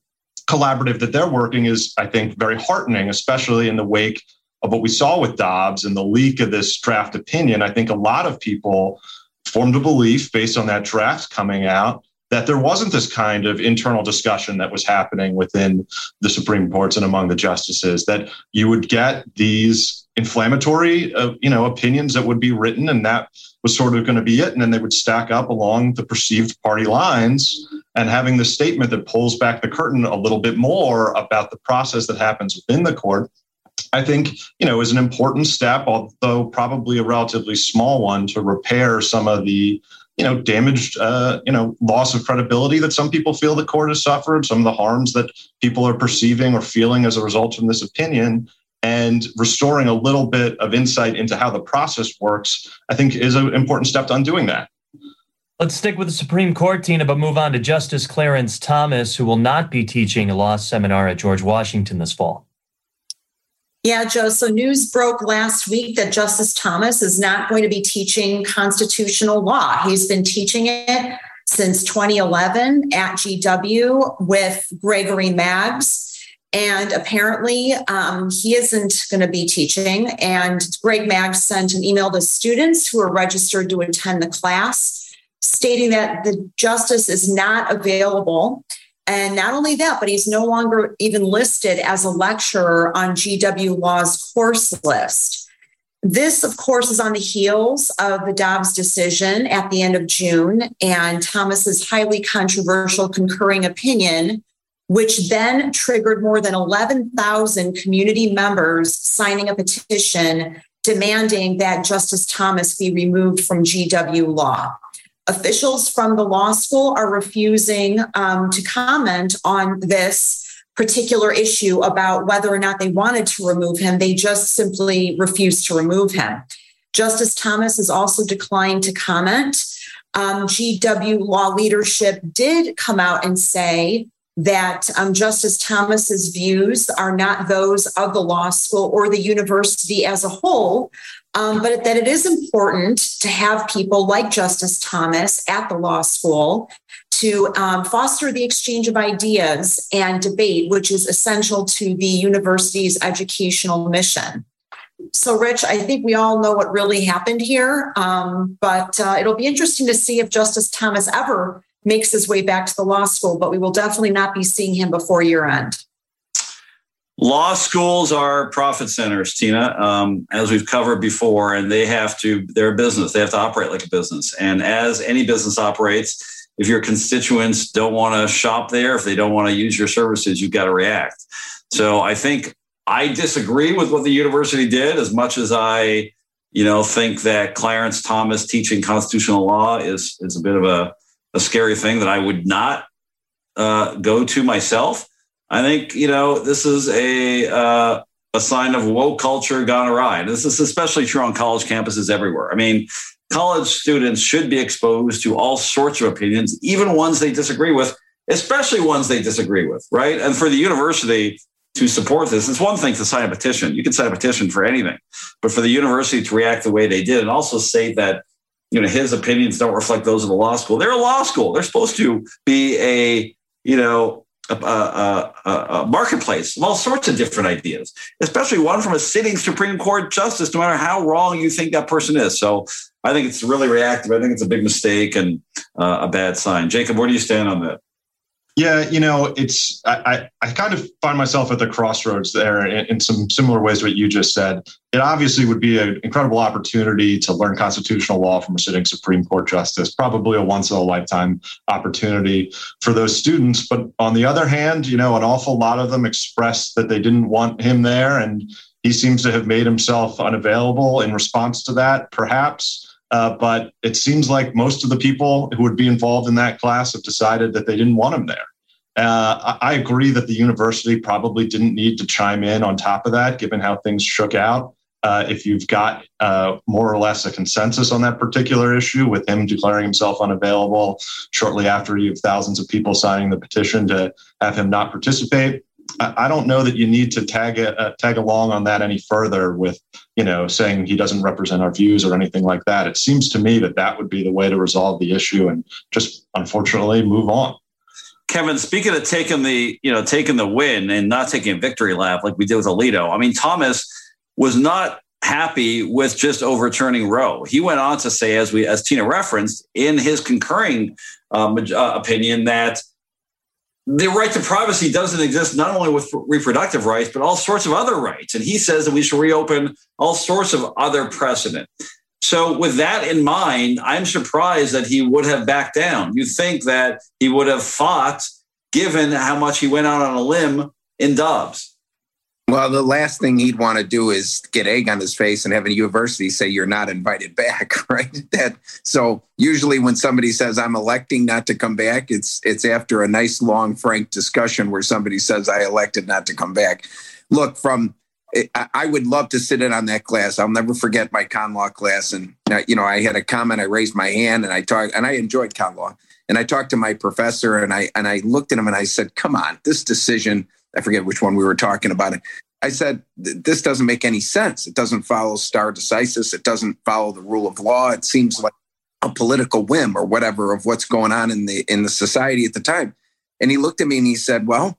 collaborative that they're working is, I think, very heartening, especially in the wake of what we saw with Dobbs and the leak of this draft opinion. I think a lot of people formed a belief based on that draft coming out that there wasn't this kind of internal discussion that was happening within the Supreme Courts and among the justices, that you would get these inflammatory uh, you know opinions that would be written and that was sort of going to be it and then they would stack up along the perceived party lines and having the statement that pulls back the curtain a little bit more about the process that happens within the court i think you know is an important step although probably a relatively small one to repair some of the you know damaged uh, you know loss of credibility that some people feel the court has suffered some of the harms that people are perceiving or feeling as a result from this opinion and restoring a little bit of insight into how the process works i think is an important step to undoing that Let's stick with the Supreme Court, Tina, but move on to Justice Clarence Thomas, who will not be teaching a law seminar at George Washington this fall. Yeah, Joe. So news broke last week that Justice Thomas is not going to be teaching constitutional law. He's been teaching it since 2011 at GW with Gregory Maggs. And apparently, um, he isn't going to be teaching. And Greg Maggs sent an email to students who are registered to attend the class stating that the justice is not available. And not only that, but he's no longer even listed as a lecturer on GW Law's course list. This, of course, is on the heels of the Dobbs decision at the end of June and Thomas's highly controversial concurring opinion, which then triggered more than 11,000 community members signing a petition demanding that Justice Thomas be removed from GW Law officials from the law school are refusing um, to comment on this particular issue about whether or not they wanted to remove him. They just simply refused to remove him. Justice Thomas has also declined to comment. Um, GW law leadership did come out and say that um, Justice Thomas's views are not those of the law school or the university as a whole, um, but that it is important to have people like Justice Thomas at the law school to um, foster the exchange of ideas and debate, which is essential to the university's educational mission. So, Rich, I think we all know what really happened here, um, but uh, it'll be interesting to see if Justice Thomas ever makes his way back to the law school, but we will definitely not be seeing him before year end. Law schools are profit centers, Tina, um, as we've covered before, and they have to, they're a business. They have to operate like a business. And as any business operates, if your constituents don't want to shop there, if they don't want to use your services, you've got to react. So I think I disagree with what the university did as much as I, you know, think that Clarence Thomas teaching constitutional law is, is a bit of a, a scary thing that I would not uh, go to myself. I think you know this is a uh, a sign of woke culture gone awry. And this is especially true on college campuses everywhere. I mean, college students should be exposed to all sorts of opinions, even ones they disagree with, especially ones they disagree with, right? And for the university to support this, it's one thing to sign a petition. You can sign a petition for anything, but for the university to react the way they did and also say that you know his opinions don't reflect those of the law school. They're a law school. They're supposed to be a you know a, a, a, marketplace of all sorts of different ideas, especially one from a sitting Supreme Court justice, no matter how wrong you think that person is. So I think it's really reactive. I think it's a big mistake and uh, a bad sign. Jacob, where do you stand on that? Yeah, you know, it's I, I, kind of find myself at the crossroads there in, in, some similar ways to what you just said. It obviously would be an incredible opportunity to learn constitutional law from a sitting Supreme Court justice, probably a once in a lifetime opportunity for those students. But on the other hand, you know, an awful lot of them expressed that they didn't want him there, and he seems to have made himself unavailable in response to that, perhaps. Uh, but it seems like most of the people who would be involved in that class have decided that they didn't want him there. Uh, I agree that the university probably didn't need to chime in on top of that, given how things shook out. Uh, if you've got uh, more or less a consensus on that particular issue, with him declaring himself unavailable shortly after you have thousands of people signing the petition to have him not participate, I don't know that you need to tag uh, tag along on that any further with you know saying he doesn't represent our views or anything like that. It seems to me that that would be the way to resolve the issue and just unfortunately move on. Kevin, speaking of taking the you know taking the win and not taking a victory lap like we did with Alito, I mean Thomas was not happy with just overturning Roe. He went on to say, as we as Tina referenced in his concurring um, opinion, that the right to privacy doesn't exist not only with reproductive rights, but all sorts of other rights. And he says that we should reopen all sorts of other precedent. So, with that in mind, I'm surprised that he would have backed down. You think that he would have fought, given how much he went out on a limb in Dobbs. Well, the last thing he'd want to do is get egg on his face and have a university say you're not invited back, right? That so usually when somebody says I'm electing not to come back, it's it's after a nice long frank discussion where somebody says I elected not to come back. Look, from eh, I would love to sit in on that class. I'll never forget my con law class, and uh, you know I had a comment. I raised my hand and I talked, and I enjoyed con law. And I talked to my professor, and I and I looked at him and I said, "Come on, this decision." I forget which one we were talking about. I said, this doesn't make any sense. It doesn't follow stare decisis. It doesn't follow the rule of law. It seems like a political whim or whatever of what's going on in the in the society at the time. And he looked at me and he said, Well,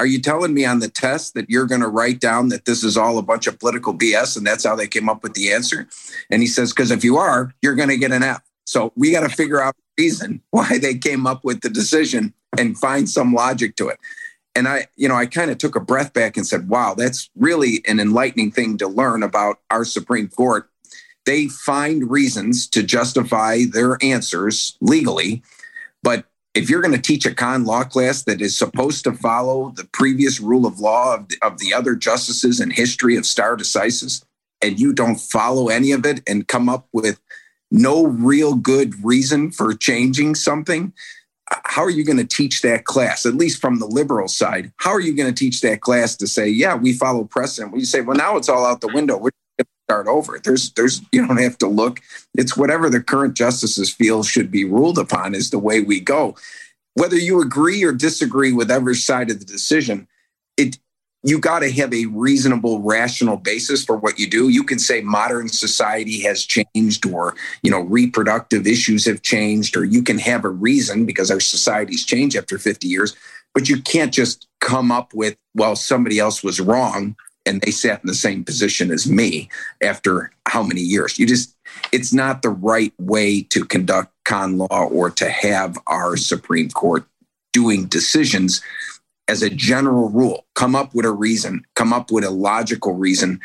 are you telling me on the test that you're going to write down that this is all a bunch of political BS and that's how they came up with the answer? And he says, Because if you are, you're going to get an F. So we got to figure out reason why they came up with the decision and find some logic to it and I, you know, I kind of took a breath back and said, wow, that's really an enlightening thing to learn about our Supreme Court. They find reasons to justify their answers legally. But if you're going to teach a con law class that is supposed to follow the previous rule of law of the, of the other justices and history of stare decisis, and you don't follow any of it and come up with no real good reason for changing something, how are you going to teach that class, at least from the liberal side? How are you going to teach that class to say, yeah, we follow precedent? You say, well, now it's all out the window. We're going to start over. There's, there's, you don't have to look. It's whatever the current justices feel should be ruled upon is the way we go. Whether you agree or disagree with every side of the decision, it you got to have a reasonable rational basis for what you do. You can say modern society has changed or you know reproductive issues have changed or you can have a reason because our society's changed after 50 years but you can't just come up with well somebody else was wrong and they sat in the same position as me after how many years. You just it's not the right way to conduct con law or to have our supreme court doing decisions as a general rule, come up with a reason, come up with a logical reason.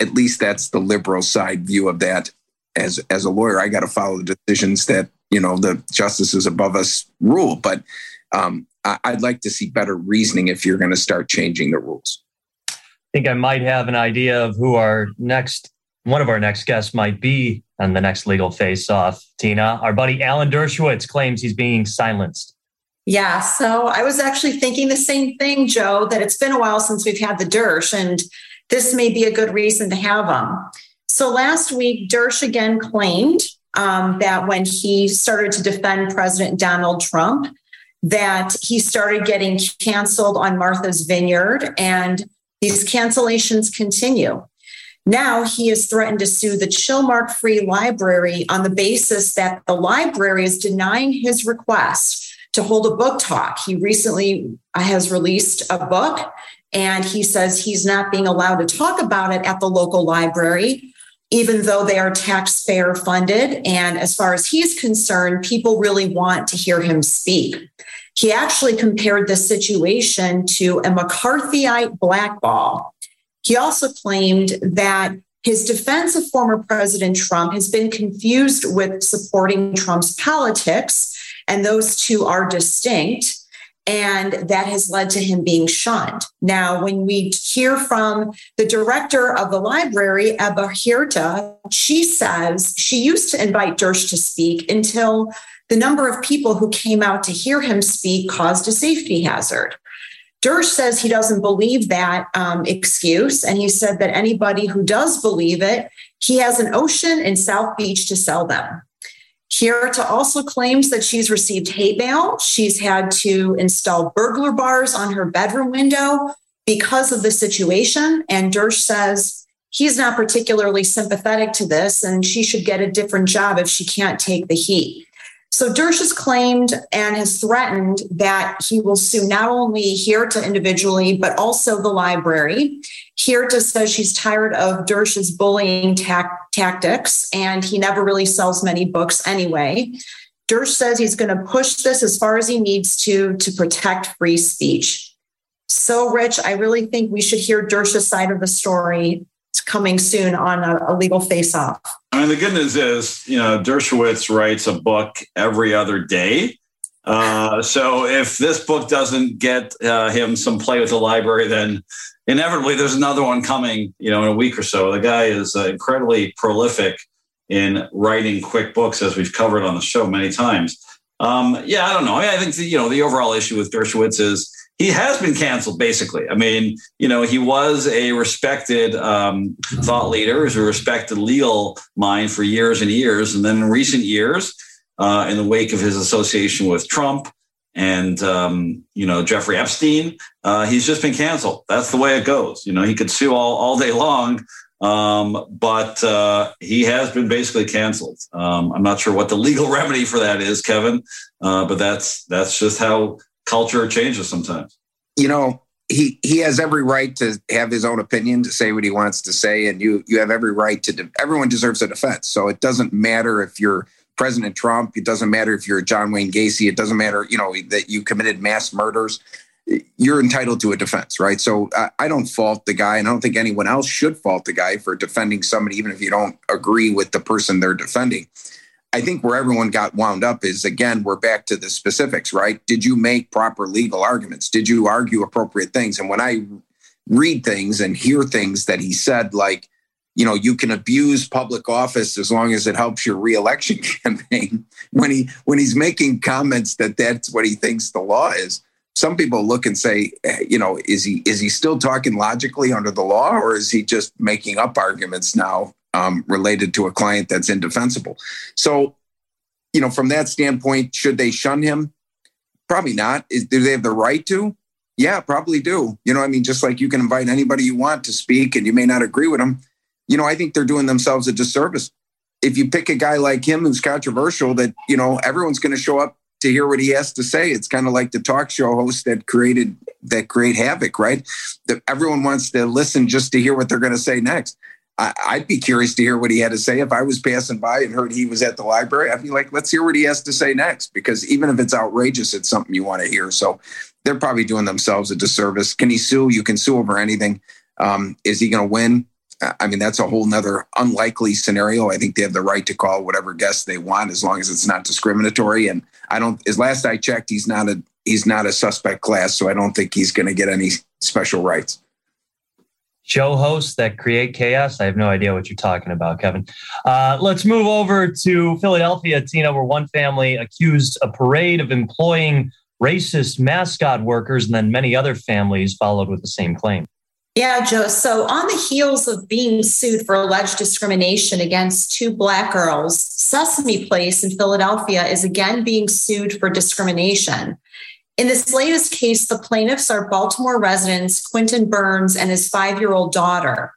At least that's the liberal side view of that. As as a lawyer, I got to follow the decisions that you know the justices above us rule. But um, I, I'd like to see better reasoning if you're going to start changing the rules. I think I might have an idea of who our next one of our next guests might be on the next legal face off. Tina, our buddy Alan Dershowitz claims he's being silenced. Yeah, so I was actually thinking the same thing, Joe, that it's been a while since we've had the Dersh, and this may be a good reason to have them. So last week, Dersh again claimed um, that when he started to defend President Donald Trump, that he started getting canceled on Martha's Vineyard, and these cancellations continue. Now he has threatened to sue the Chilmark Free Library on the basis that the library is denying his request to hold a book talk. He recently has released a book and he says he's not being allowed to talk about it at the local library, even though they are taxpayer funded. And as far as he's concerned, people really want to hear him speak. He actually compared the situation to a McCarthyite blackball. He also claimed that his defense of former President Trump has been confused with supporting Trump's politics and those two are distinct. And that has led to him being shunned. Now, when we hear from the director of the library, Ebba Hirta, she says she used to invite Dersh to speak until the number of people who came out to hear him speak caused a safety hazard. Dersh says he doesn't believe that um, excuse. And he said that anybody who does believe it, he has an ocean in South Beach to sell them. Hirta also claims that she's received hate mail. She's had to install burglar bars on her bedroom window because of the situation. And Dersh says he's not particularly sympathetic to this and she should get a different job if she can't take the heat. So Dersh has claimed and has threatened that he will sue not only Hirta individually, but also the library. Hirta says she's tired of Dersh's bullying ta- tactics, and he never really sells many books anyway. Dersh says he's going to push this as far as he needs to to protect free speech. So, Rich, I really think we should hear Dersh's side of the story coming soon on a, a legal face off. I mean, the good news is, you know, Dershowitz writes a book every other day. Uh, so if this book doesn't get uh, him some play with the library, then inevitably there's another one coming, you know, in a week or so. The guy is uh, incredibly prolific in writing quick books, as we've covered on the show many times. Um, yeah, I don't know. I think the, you know the overall issue with Dershowitz is he has been canceled basically i mean you know he was a respected um, thought leader as a respected legal mind for years and years and then in recent years uh, in the wake of his association with trump and um, you know jeffrey epstein uh, he's just been canceled. That's the way it goes. You know he could sue all, all day long um, but uh, he has been basically canceled. Um, i'm not sure what the legal remedy for that is kevin uh, but that's that's just how culture changes sometimes. You know, he he has every right to have his own opinion to say what he wants to say and you you have every right to de- everyone deserves a defense. So it doesn't matter if you're president trump it doesn't matter if you're john wayne gacy it doesn't matter you know that you committed mass murders you're entitled to a defense right so I, don't fault the guy and i don't think anyone else should fault the guy for defending somebody even if you don't agree with the person they're defending I think where everyone got wound up is again, we're back to the specifics, right? Did you make proper legal arguments? Did you argue appropriate things? And when I read things and hear things that he said, like, you know, you can abuse public office as long as it helps your reelection campaign. When he when he's making comments that that's what he thinks the law is, some people look and say, eh, you know, is he is he still talking logically under the law, or is he just making up arguments now um, related to a client that's indefensible. So, you know, from that standpoint, should they shun him? Probably not. Is, do they have the right to? Yeah, probably do. You know, I mean, just like you can invite anybody you want to speak and you may not agree with them. You know, I think they're doing themselves a disservice. If you pick a guy like him who's controversial, that, you know, everyone's going to show up to hear what he has to say. It's kind of like the talk show hosts that created that create havoc, right? That everyone wants to listen just to hear what they're going to say next. I, would be curious to hear what he had to say. If I was passing by and heard he was at the library, I'd be like, let's hear what he has to say next. Because even if it's outrageous, it's something you want to hear. So they're probably doing themselves a disservice. Can he sue? You can sue over anything. Um, is he going to win? I mean, that's a whole nother unlikely scenario. I think they have the right to call whatever guest they want as long as it's not discriminatory. And I don't, as last I checked, he's not a he's not a suspect class, so I don't think he's going to get any special rights show hosts that create chaos. I have no idea what you're talking about, Kevin. Uh, let's move over to Philadelphia, Tina, where one family accused a parade of employing racist mascot workers, and then many other families followed with the same claim. Yeah, Joe. So, on the heels of being sued for alleged discrimination against two Black girls, Sesame Place in Philadelphia is again being sued for discrimination. In this latest case, the plaintiffs are Baltimore residents Quinton Burns and his five year old daughter,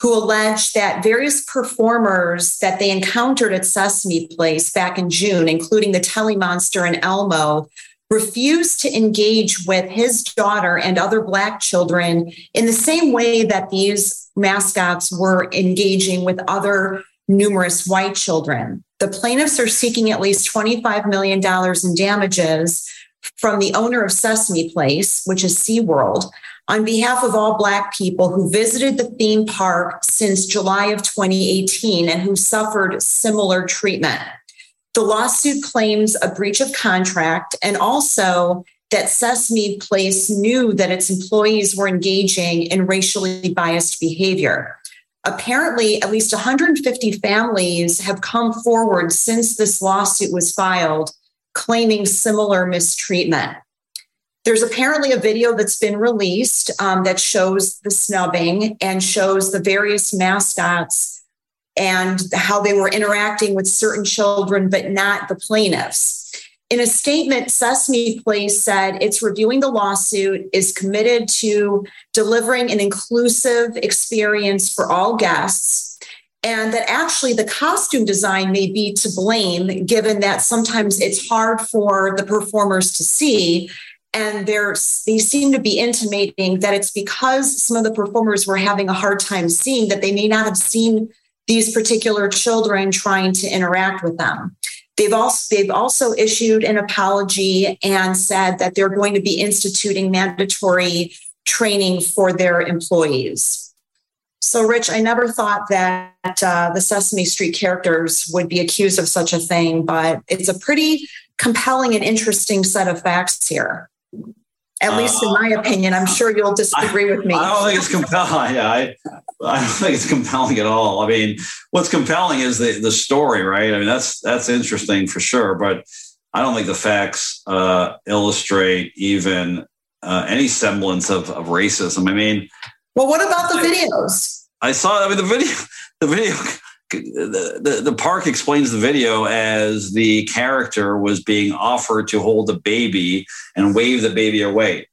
who allege that various performers that they encountered at Sesame Place back in June, including the Telly Monster and Elmo, refused to engage with his daughter and other Black children in the same way that these mascots were engaging with other numerous white children. The plaintiffs are seeking at least $25 million in damages from the owner of Sesame Place, which is SeaWorld, on behalf of all Black people who visited the theme park since July of 2018 and who suffered similar treatment. The lawsuit claims a breach of contract and also that Sesame Place knew that its employees were engaging in racially biased behavior. Apparently, at least 150 families have come forward since this lawsuit was filed claiming similar mistreatment. There's apparently a video that's been released um, that shows the snubbing and shows the various mascots and how they were interacting with certain children, but not the plaintiffs. In a statement, Sesame Place said it's reviewing the lawsuit, is committed to delivering an inclusive experience for all guests, and that actually the costume design may be to blame, given that sometimes it's hard for the performers to see. And they seem to be intimating that it's because some of the performers were having a hard time seeing that they may not have seen these particular children trying to interact with them. They've also, they've also issued an apology and said that they're going to be instituting mandatory training for their employees. So, Rich, I never thought that uh, the Sesame Street characters would be accused of such a thing, but it's a pretty compelling and interesting set of facts here. At least, in my opinion, I'm sure you'll disagree I, with me. I don't think it's compelling. Yeah, I, I don't think it's compelling at all. I mean, what's compelling is the the story, right? I mean, that's that's interesting for sure, but I don't think the facts uh, illustrate even uh, any semblance of, of racism. I mean, well, what about the videos? I saw. I mean, the video. The video. The, the, the park explains the video as the character was being offered to hold a baby and wave the baby away.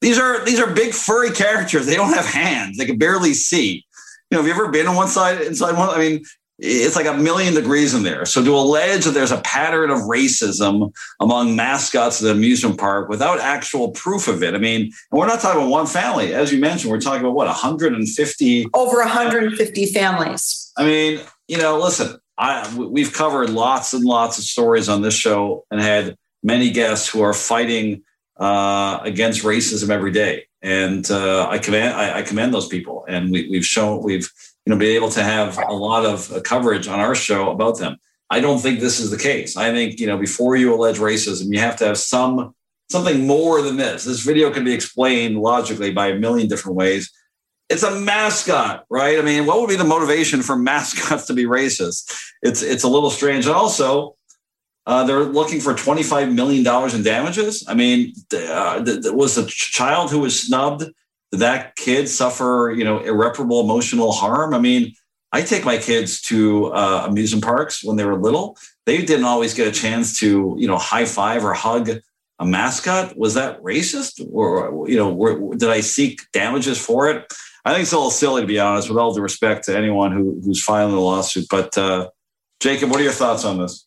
These are these are big furry characters. They don't have hands. They can barely see. You know, have you ever been on one side inside one? I mean, it's like a million degrees in there. So to allege that there's a pattern of racism among mascots at the amusement park without actual proof of it. I mean, we're not talking about one family. As you mentioned, we're talking about what, 150? Over 150 families. I mean, you know, listen, I, we've covered lots and lots of stories on this show and had many guests who are fighting uh, against racism every day. And uh, I commend I, I commend those people. And we, we've shown we've you know, be able to have a lot of uh, coverage on our show about them. I don't think this is the case. I think, you know, before you allege racism, you have to have some something more than this. This video can be explained logically by a million different ways. It's a mascot, right? I mean, what would be the motivation for mascots to be racist? It's it's a little strange. And also, uh, they're looking for $25 million in damages. I mean, uh, was the child who was snubbed did that kid suffer, you know, irreparable emotional harm? I mean, I take my kids to uh, amusement parks when they were little. They didn't always get a chance to, you know, high five or hug a mascot. Was that racist, or you know, were, did I seek damages for it? I think it's a little silly, to be honest, with all due respect to anyone who, who's filing the lawsuit. But uh, Jacob, what are your thoughts on this?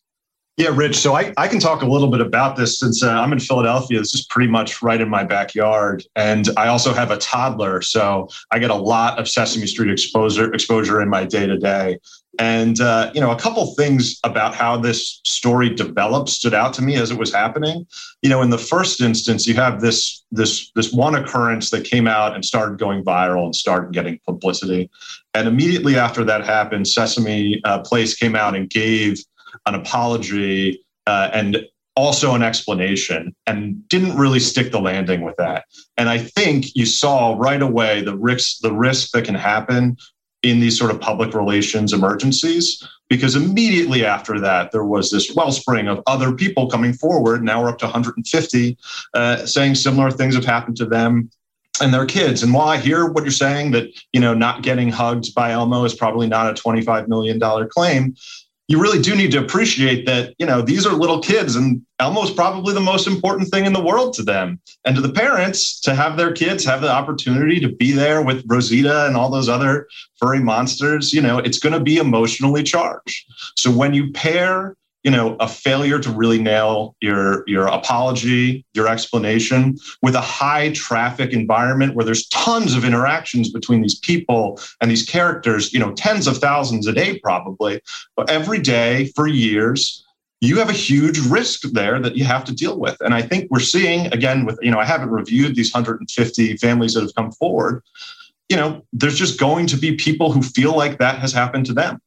Yeah, Rich. So I, I can talk a little bit about this since uh, I'm in Philadelphia. This is pretty much right in my backyard. And I also have a toddler. So I get a lot of Sesame Street exposure, exposure in my day to day. And, uh, you know, a couple things about how this story developed stood out to me as it was happening. You know, in the first instance, you have this, this, this one occurrence that came out and started going viral and started getting publicity. And immediately after that happened, Sesame uh, Place came out and gave an apology, uh, and also an explanation and didn't really stick the landing with that. And I think you saw right away the risks the risk that can happen in these sort of public relations emergencies because immediately after that there was this wellspring of other people coming forward. Now we're up to 150 uh, saying similar things have happened to them and their kids. And while i hear what you're saying that you know not getting hugged by elmo is probably not a 25 million dollar claim you really do need to appreciate that you know these are little kids and elmo's probably the most important thing in the world to them and to the parents to have their kids have the opportunity to be there with rosita and all those other furry monsters you know it's going to be emotionally charged. So when you pair you know a failure to really nail your your apology your explanation with a high traffic environment where there's tons of interactions between these people and these characters you know tens of thousands a day probably. But every day for years you have a huge risk there that you have to deal with. And i think we're seeing again with you know i haven't reviewed these 150 families that have come forward you know there's just going to be people who feel like that has happened to them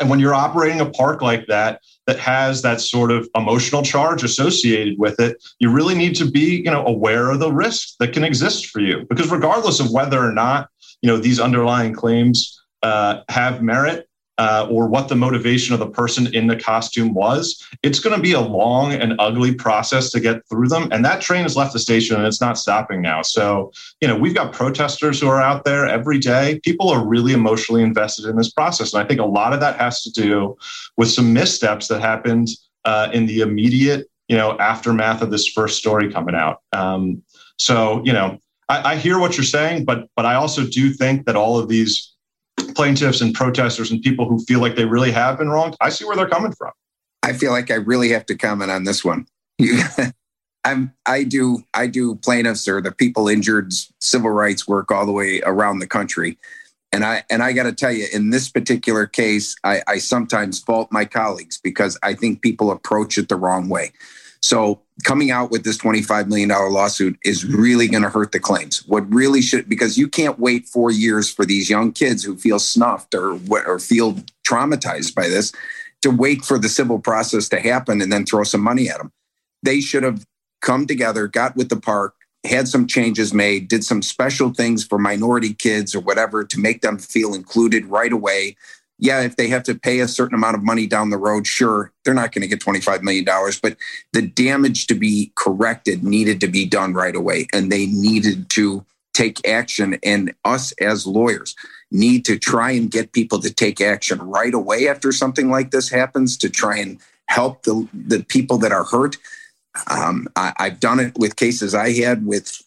and when you're operating a park like that, that has that sort of emotional charge associated with it, you really need to be, you know, aware of the risks that can exist for you. Because regardless of whether or not, you know, these underlying claims uh, have merit, uh, or what the motivation of the person in the costume was, it's going to be a long and ugly process to get through them. And that train has left the station and it's not stopping now. So, you know, we've got protesters who are out there every day. People are really emotionally invested in this process. And I think a lot of that has to do with some missteps that happened uh, in the immediate, you know, aftermath of this first story coming out. Um, so, you know, I, I hear what you're saying, but but I also do think that all of these plaintiffs and protesters and people who feel like they really have been wronged, I see where they're coming from. I feel like I really have to comment on this one. I'm I do I do plaintiffs or the people injured civil rights work all the way around the country. And I and I got to tell you, in this particular case, I, I sometimes fault my colleagues because I think people approach it the wrong way. So coming out with this $25 million lawsuit is really going to hurt the claims. What really should, because you can't wait four years for these young kids who feel snuffed or, or feel traumatized by this to wait for the civil process to happen and then throw some money at them. They should have come together, got with the park, had some changes made, did some special things for minority kids or whatever to make them feel included right away yeah, if they have to pay a certain amount of money down the road, sure, they're not going to get $25 million. But the damage to be corrected needed to be done right away. And they needed to take action. And us as lawyers need to try and get people to take action right away after something like this happens to try and help the, the people that are hurt. Um, I, I've done it with cases I had with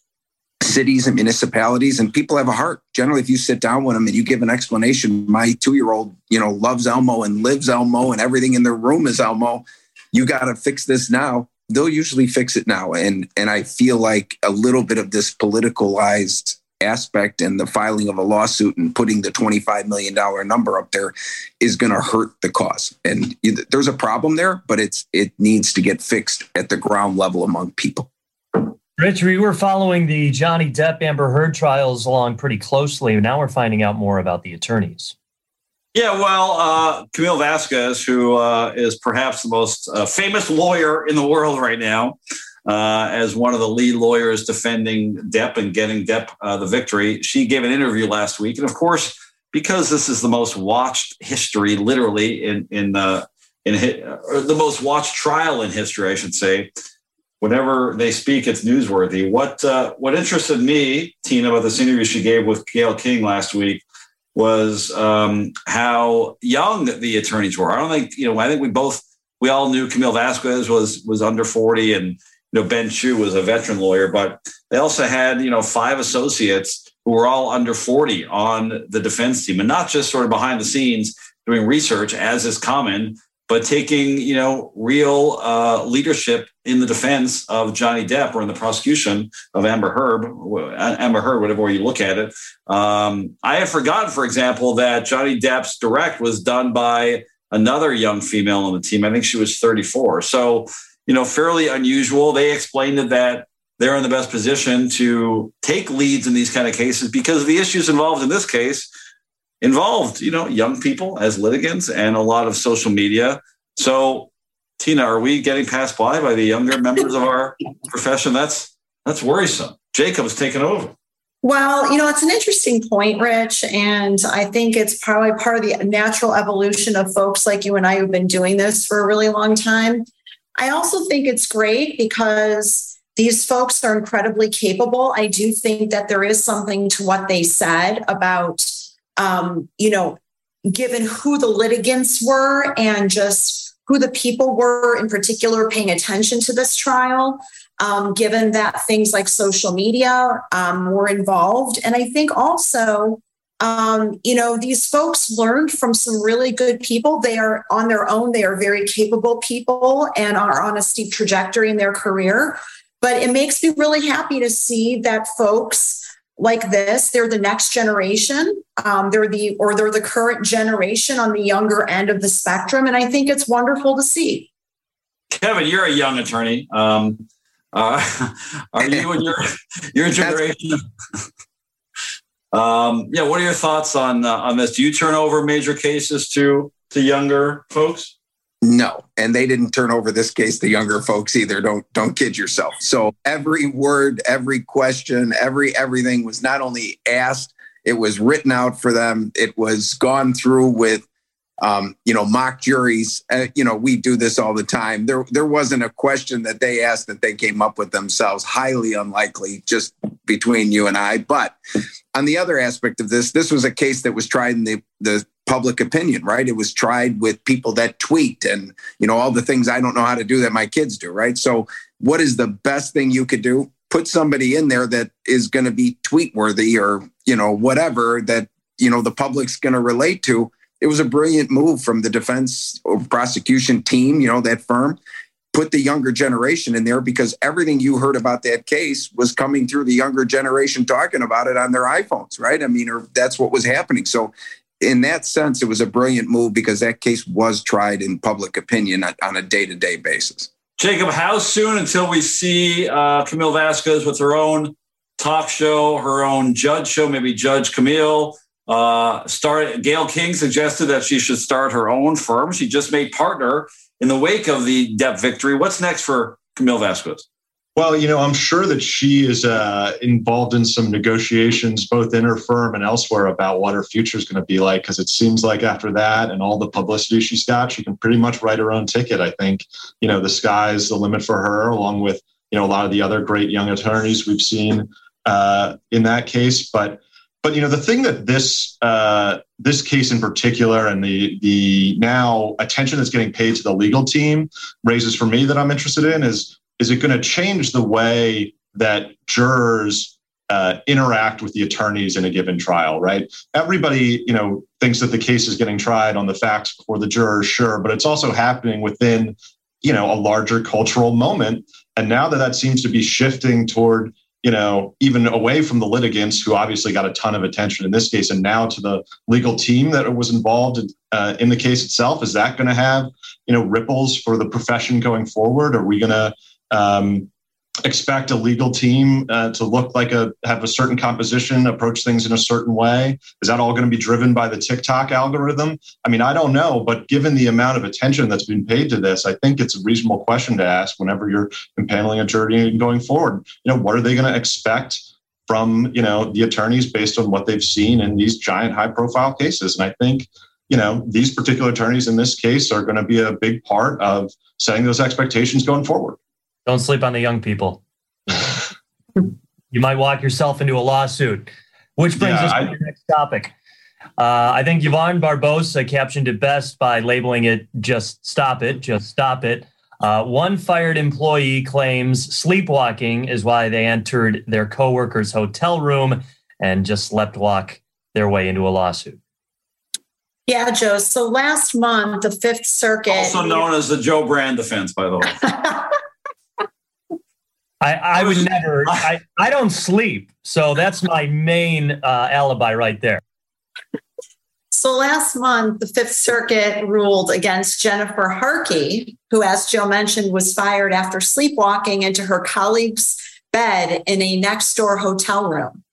cities and municipalities and people have a heart. Generally if you sit down with them and you give an explanation my two-year-old you know loves elmo and lives elmo and everything in their room is elmo you got to fix this now. They'll usually fix it now. And and i feel like a little bit of this politicalized aspect and the filing of a lawsuit and putting the 25 million dollar number up there is going to hurt the cause. And there's a problem there but it's it needs to get fixed at the ground level among people Rich, we were following the Johnny Depp Amber Heard trials along pretty closely. Now we're finding out more about the attorneys. Yeah, well, uh, Camille Vasquez, who uh, is perhaps the most uh, famous lawyer in the world right now, uh, as one of the lead lawyers defending Depp and getting Depp uh, the victory, she gave an interview last week, and of course, because this is the most watched history, literally in in uh, in the most watched trial in history, I should say whenever they speak, it's newsworthy. What uh, what interested me, Tina, about this interview she gave with Gayle King last week was um, how young the attorneys were. I don't think you know. I think we both we all knew Camille Vasquez was was under forty, and you know Ben Chew was a veteran lawyer, but they also had you know five associates who were all under forty on the defense team, and not just sort of behind the scenes doing research as is common but taking you know real uh, leadership in the defense of Johnny Depp or in the prosecution of Amber Heard, Amber Heard, whatever way you look at it. Um, I had forgotten, for example, that Johnny Depp's direct was done by another young female on the team. I think she was 34. So, you know, fairly unusual. They explained that they're in the best position to take leads in these kind of cases because of the issues involved in this case involved, you know, young people as litigants and a lot of social media. So Tina, are we getting passed by by the younger members of our profession? That's that's worrisome. Jacob's taken over. Well, you know, it's an interesting point, Rich. And I think it's probably part of the natural evolution of folks like you and I who've been doing this for a really long time. I also think it's great because these folks are incredibly capable. I do think that there is something to what they said about, um, you know, given who the litigants were and just who the people were in particular paying attention to this trial, um, given that things like social media um, were involved. And I think also, um, you know, these folks learned from some really good people. They are on their own, they are very capable people and are on a steep trajectory in their career. But it makes me really happy to see that folks like this. They're the next generation. Um, they're the or they're the current generation on the younger end of the spectrum, and I think it's wonderful to see. Kevin, you're a young attorney. Um, uh, are you in your your generation? um, yeah. What are your thoughts on uh, on this? Do you turn over major cases to to younger folks? No, and they didn't turn over this case to younger folks either. Don't don't kid yourself. So every word, every question, every everything was not only asked, it was written out for them. It was gone through with um, you know, mock juries. Uh, you know, we do this all the time. There, there wasn't a question that they asked that they came up with themselves. Highly unlikely, just between you and I. But on the other aspect of this, this was a case that was tried in the the public opinion, right? It was tried with people that tweet and you know all the things I don't know how to do that my kids do, right? So, what is the best thing you could do? Put somebody in there that is going to be tweet worthy or you know whatever that you know the public's going to relate to it was a brilliant move from the defense or prosecution team, you know, that firm. Put the younger generation in there because everything you heard about that case was coming through the younger generation talking about it on their iPhones, right? I mean, or that's what was happening. So, in that sense, it was a brilliant move because that case was tried in public opinion on a day to day basis. Jacob, how soon until we see uh, Camille Vasquez with her own talk show, her own judge show, maybe Judge Camille? Uh, Gayle King suggested that she should start her own firm. She just made partner in the wake of the Depp victory. What's next for Camille Vasquez? Well, you know, I'm sure that she is uh, involved in some negotiations, both in her firm and elsewhere, about what her future is going to be like. Because it seems like after that and all the publicity she's got, she can pretty much write her own ticket. I think, you know, the sky's the limit for her, along with, you know, a lot of the other great young attorneys we've seen uh, in that case. But but you know the thing that this uh, this case in particular and the the now attention that's getting paid to the legal team raises for me that I'm interested in is is it going to change the way that jurors uh, interact with the attorneys in a given trial right? Everybody you know thinks that the case is getting tried on the facts before the jurors sure but it's also happening within you know a larger cultural moment. And now that that seems to be shifting toward you know, even away from the litigants who obviously got a ton of attention in this case, and now to the legal team that was involved in, uh, in the case itself. Is that going to have, you know, ripples for the profession going forward? Are we going to, um, expect a legal team uh, to look like a have a certain composition, approach things in a certain way? Is that all going to be driven by the TikTok algorithm? I mean, I don't know, but given the amount of attention that's been paid to this, I think it's a reasonable question to ask whenever you're impaneling a jury and going forward. You know, what are they going to expect? From you know the attorneys based on what they've seen in these giant high profile cases, and I think you know these particular attorneys in this case are going to be a big part of setting those expectations going forward. Don't sleep on the young people. you might walk yourself into a lawsuit. Which brings yeah, us I, to the next topic. Uh, I think Yvonne Barbosa captioned it best by labeling it "Just Stop It." Just stop it. Uh, one fired employee claims sleepwalking is why they entered their coworker's hotel room and just slept walk their way into a lawsuit. Yeah, Joe. So last month, the Fifth Circuit, also known as the Joe Brand defense, by the way. I, I would never. I, I don't sleep, so that's my main uh, alibi right there. So last month, the Fifth Circuit ruled against Jennifer Harkey, who, as Joe mentioned, was fired after sleepwalking into her colleague's bed in a next door hotel room.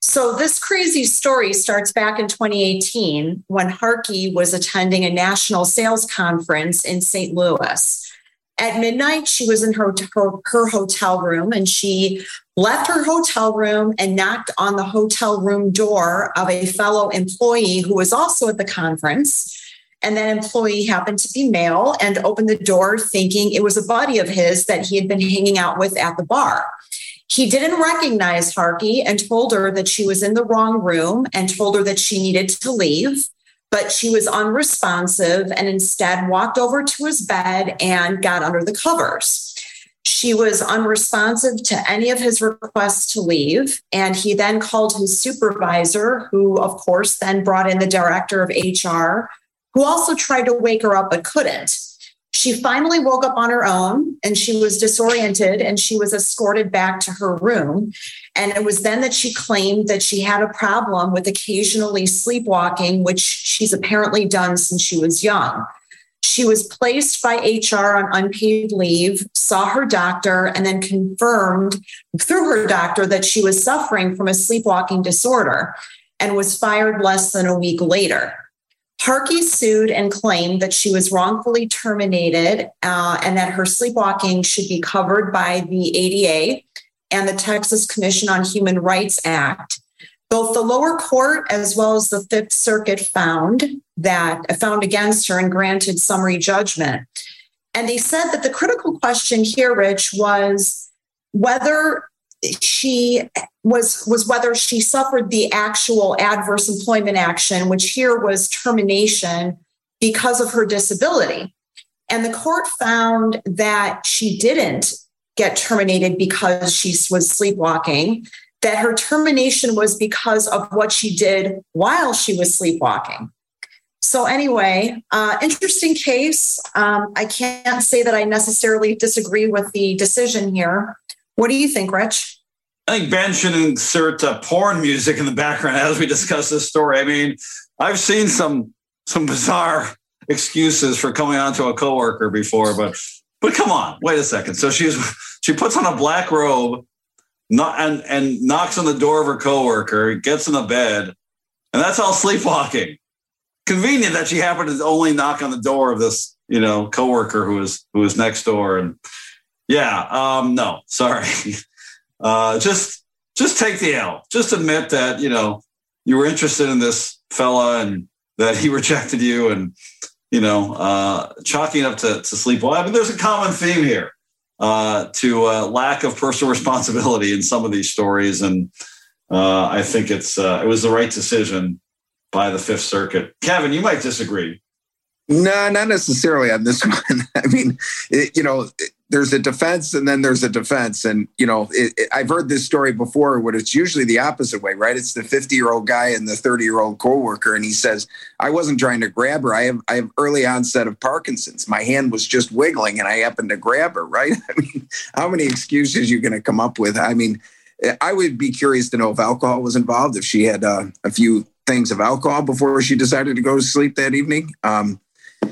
So, this crazy story starts back in 2018 when Harkey was attending a national sales conference in St. Louis. At midnight, she was in her, her, hotel room and she left her hotel room and knocked on the hotel room door of a fellow employee who was also at the conference. And that employee happened to be male and opened the door thinking it was a buddy of his that he had been hanging out with at the bar. He didn't recognize Harkey and told her that she was in the wrong room and told her that she needed to leave. But she was unresponsive and instead walked over to his bed and got under the covers. She was unresponsive to any of his requests to leave. And he then called his supervisor, who, of course, then brought in the director of HR, who also tried to wake her up but couldn't. She finally woke up on her own and she was disoriented and she was escorted back to her room. And it was then that she claimed that she had a problem with occasionally sleepwalking, which she's apparently done since she was young. She was placed by HR on unpaid leave, saw her doctor, and then confirmed through her doctor that she was suffering from a sleepwalking disorder and was fired less than a week later. Harkey sued and claimed that she was wrongfully terminated uh, and that her sleepwalking should be covered by the ADA and the Texas Commission on Human Rights Act. Both the lower court as well as the Fifth Circuit found that found against her and granted summary judgment. And they said that the critical question here, Rich, was whether she was was whether she suffered the actual adverse employment action which here was termination because of her disability. And the court found that she didn't get terminated because she was sleepwalking that her termination was because of what she did while she was sleepwalking. So anyway uh, interesting case. Um, i can't say that i necessarily disagree with the decision here. What do you think, Rich? I think Ben should insert uh, porn music in the background as we discuss this story. I mean, I've seen some some bizarre excuses for coming on to a coworker before, but but come on, wait a second. So she's she puts on a black robe, not, and and knocks on the door of her coworker, gets in the bed, and that's all sleepwalking. Convenient that she happened to only knock on the door of this, you know, coworker who was who was next door and yeah, um, no, sorry. Uh, just just take the L. Just admit that you know you were interested in this fella and that he rejected you, and you know, uh, chalking up to, to sleep. Well, I mean, there's a common theme here uh, to uh, lack of personal responsibility in some of these stories, and uh, I think it's uh, it was the right decision by the Fifth Circuit. Kevin, you might disagree. No, not necessarily on this one. I mean, it, you know, there's a defense and then there's a defense. And, you know, it, it, I've heard this story before, where it's usually the opposite way, right? It's the 50 year old guy and the 30 year old coworker. And he says, I wasn't trying to grab her. I have, I have early onset of Parkinson's. My hand was just wiggling and I happened to grab her, right? I mean, how many excuses you going to come up with? I mean, I would be curious to know if alcohol was involved, if she had uh, a few things of alcohol before she decided to go to sleep that evening. Um,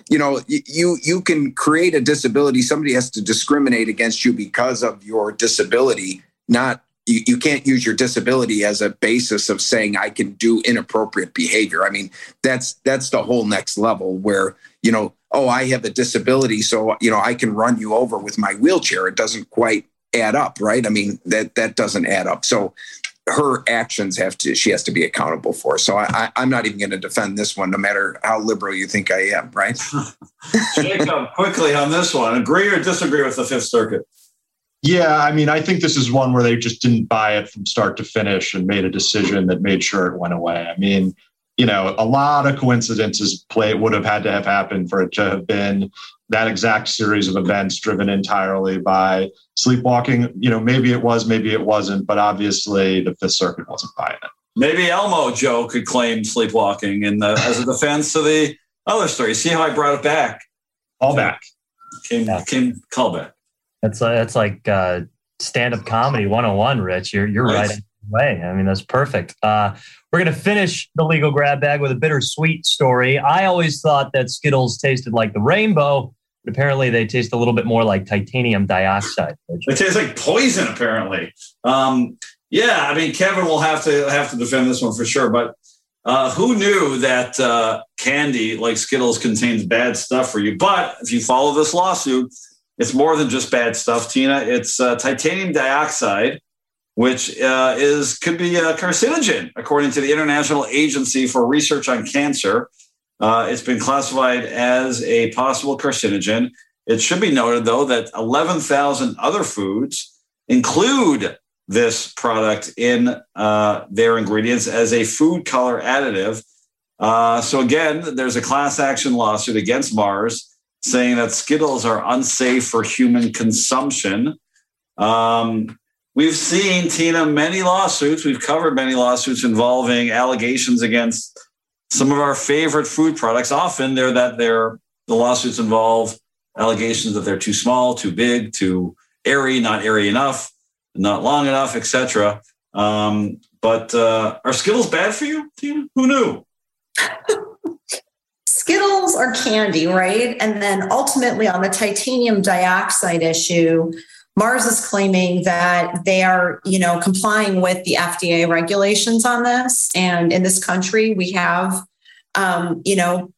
you know you you can create a disability somebody has to discriminate against you because of your disability not you, you can't use your disability as a basis of saying i can do inappropriate behavior. I mean that's that's the whole next level where you know oh i have a disability so you know i can run you over with my wheelchair. It doesn't quite add up right? I mean that that doesn't add up. So her actions have to she has to be accountable for. So I, I am not even going to defend this one no matter how liberal you think i am right? Jacob quickly on this one. Agree or disagree with the fifth circuit? Yeah i mean i think this is one where they just didn't buy it from start to finish and made a decision that made sure it went away. I mean you know a lot of coincidences play would have had to have happened for it to have been that exact series of events driven entirely by sleepwalking. You know, maybe it was, maybe it wasn't, but obviously the Fifth Circuit wasn't buying it. Maybe Elmo Joe could claim sleepwalking in the, as a defense to the other story. See how I brought it back? All back. Came, came call back. That's uh, that's like uh, stand up comedy 101, Rich. You're you're right. right way. I mean, that's perfect. Uh, we're going to finish the legal grab bag with a bittersweet story. I always thought that Skittles tasted like the rainbow, but apparently they taste a little bit more like titanium dioxide. They taste like poison, apparently. Um, yeah, I mean, Kevin will have to have to defend this one for sure. But uh, who knew that uh, candy like Skittles contains bad stuff for you? But if you follow this lawsuit, it's more than just bad stuff, Tina. It's uh, titanium dioxide which uh, is could be a carcinogen, according to the International Agency for Research on Cancer. Uh, it's been classified as a possible carcinogen. It should be noted, though, that 11,000 other foods include this product in uh, their ingredients as a food color additive. Uh, so, again, there's a class action lawsuit against Mars saying that Skittles are unsafe for human consumption. Um, We've seen, Tina, many lawsuits. We've covered many lawsuits involving allegations against some of our favorite food products. Often they're that they're the lawsuits involve allegations that they're too small, too big, too airy, not airy enough, not long enough, etc. Um, but uh, are Skittles bad for you, Tina? Who knew? Skittles are candy, right? And then ultimately on the titanium dioxide issue, Mars is claiming that they are, you know, complying with the FDA regulations on this. And in this country, we have, um, you know,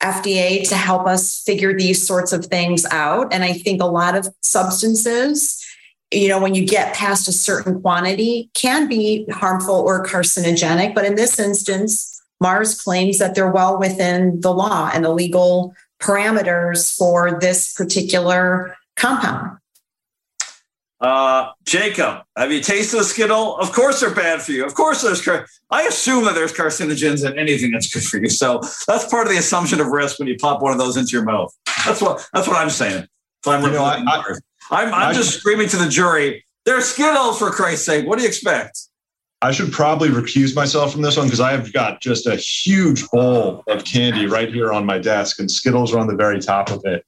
FDA to help us figure these sorts of things out. And I think a lot of substances, you know, when you get past a certain quantity, can be harmful or carcinogenic. But in this instance, Mars claims that they're well within the law and the legal parameters for this particular compound. Uh, Jacob, have you tasted a Skittle? Of course they're bad for you. Of course there's, car- I assume that there's carcinogens in anything that's good for you. So that's part of the assumption of risk when you pop one of those into your mouth. That's what, that's what I'm saying. So I'm, you know, I, I, I'm, I'm just screaming to the jury, they're Skittles for Christ's sake. What do you expect? I should probably recuse myself from this one because I have got just a huge bowl of candy right here on my desk, and Skittles are on the very top of it.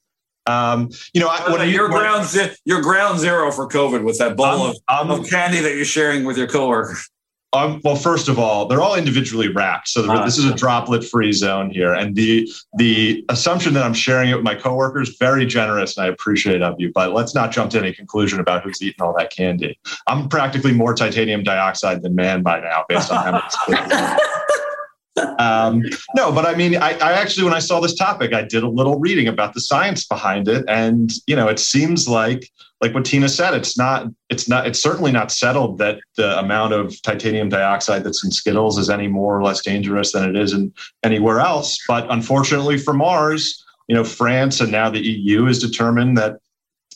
Um, you know, what your ground your ground zero for COVID with that bowl I'm, of, I'm, of candy that you're sharing with your coworker. Um, well, first of all, they're all individually wrapped, so ah, this is a droplet-free zone here. And the the assumption that I'm sharing it with my coworkers very generous, and I appreciate it of you. But let's not jump to any conclusion about who's eating all that candy. I'm practically more titanium dioxide than man by now, based on how much. um, no, but I mean, I, I, actually, when I saw this topic, I did a little reading about the science behind it, and you know, it seems like, like what Tina said, it's not, it's not, it's certainly not settled that the amount of titanium dioxide that's in Skittles is any more or less dangerous than it is in anywhere else. But unfortunately for Mars, you know, France and now the EU has determined that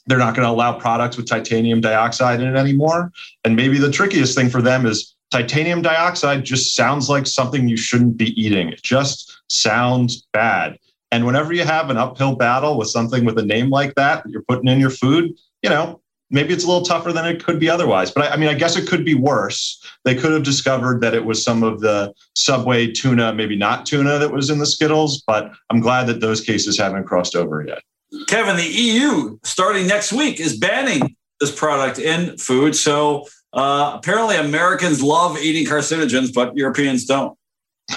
they're not going to allow products with titanium dioxide in it anymore. And maybe the trickiest thing for them is titanium dioxide just sounds like something you shouldn't be eating. It just sounds bad. And whenever you have an uphill battle with something with a name like that, that you're putting in your food, you know, maybe it's a little tougher than it could be otherwise. But I, I, mean, I guess it could be worse. They could have discovered that it was some of the Subway tuna, maybe not tuna, that was in the Skittles. But I'm glad that those cases haven't crossed over yet. Kevin, the EU starting next week is banning this product in food. So uh, apparently, Americans love eating carcinogens, but Europeans don't.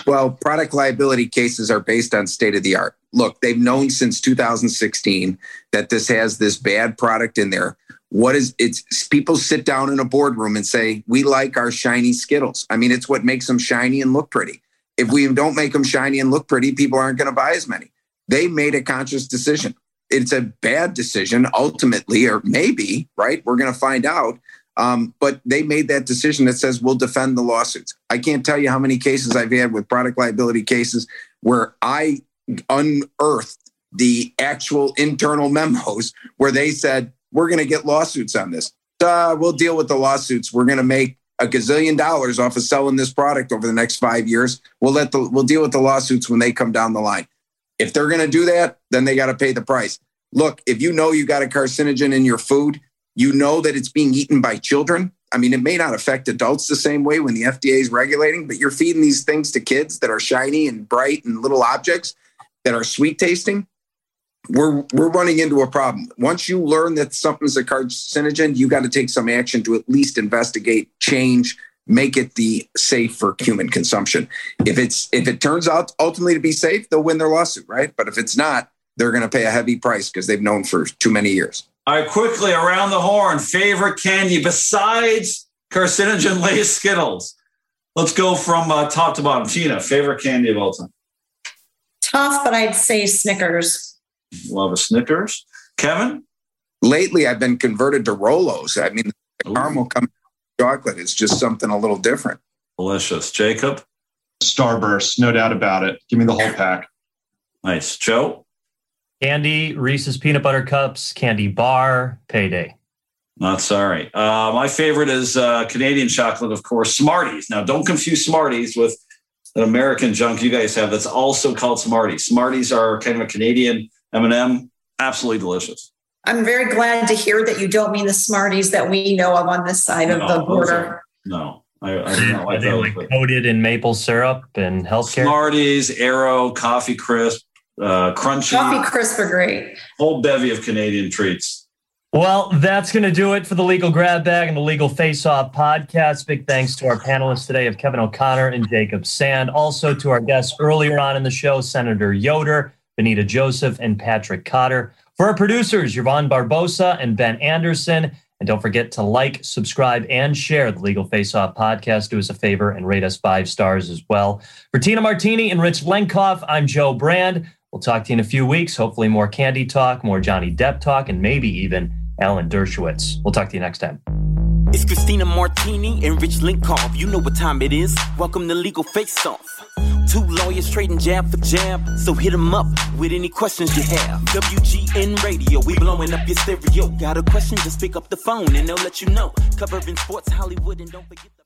Well, product liability cases are based on state of the art. Look, they've known since 2016 that this has this bad product in there. What is it's people sit down in a boardroom and say, We like our shiny Skittles. I mean, it's what makes them shiny and look pretty. If we don't make them shiny and look pretty, people aren't going to buy as many. They made a conscious decision. It's a bad decision ultimately, or maybe, right? We're going to find out. Um, but they made that decision that says we'll defend the lawsuits. I can't tell you how many cases I've had with product liability cases where I unearthed the actual internal memos where they said, we're going to get lawsuits on this. Uh, we'll deal with the lawsuits. We're going to make a gazillion dollars off of selling this product over the next five years. We'll let the we'll deal with the lawsuits when they come down the line. If they're going to do that, then they got to pay the price. Look, if you know you got a carcinogen in your food, you know that it's being eaten by children, I mean, it may not affect adults the same way when the FDA is regulating, but you're feeding these things to kids that are shiny and bright and little objects that are sweet tasting. We're we're running into a problem. Once you learn that something's a carcinogen, you got to take some action to at least investigate, change, make it the safe for human consumption. If it's if it turns out ultimately to be safe, they'll win their lawsuit, right? But if it's not, they're going to pay a heavy price because they've known for too many years. All right, quickly around the horn, favorite candy besides carcinogen laced Skittles. Let's go from uh, top to bottom. Tina, favorite candy of all time? Tough, but I'd say Snickers. Love a Snickers. Kevin? Lately, I've been converted to Rolos. I mean, the caramel coming chocolate is just something a little different. Delicious. Jacob? Starburst, no doubt about it. Give me the whole pack. Nice. Joe? Candy, Reese's peanut butter cups, candy bar, payday. Not sorry. Uh, my favorite is uh, Canadian chocolate, of course, Smarties. Now, don't confuse Smarties with an American junk you guys have that's also called Smarties. Smarties are kind of a Canadian M&M. Absolutely delicious. I'm very glad to hear that you don't mean the Smarties that we know of on this side No, of the border. No, I, I do not Are like they those. like coated in maple syrup and healthcare? Smarties, Aero, Coffee Crisp, uh, Crunchie, Coffee crisp are great. whole bevy of Canadian treats. Well, that's going to do it for the Legal Grab Bag and the Legal Face Off podcast. Big thanks to our panelists today of Kevin O'Connor and Jacob Sand. Also to our guests earlier on in the show, Senator Yoder, Benita Joseph, and Patrick Cotter. For our producers, Yvonne Barbosa and Ben Anderson. And don't forget to like, subscribe, and share the Legal Face Off podcast. Do us a favor and rate us five stars as well. For Tina Martini and Rich Lenkov, I'm Joe Brand. We'll talk to you in a few weeks. Hopefully, more candy talk, more Johnny Depp talk, and maybe even Alan Dershowitz. We'll talk to you next time. It's Christina Martini and Rich Lenkov. You know what time it is. Welcome to Legal Face Off. Two lawyers trading jab for jab. So hit 'em up with any questions you have. WGN Radio, we blowing up your stereo. Got a question? Just pick up the phone and they'll let you know. Covering sports, Hollywood, and don't forget the.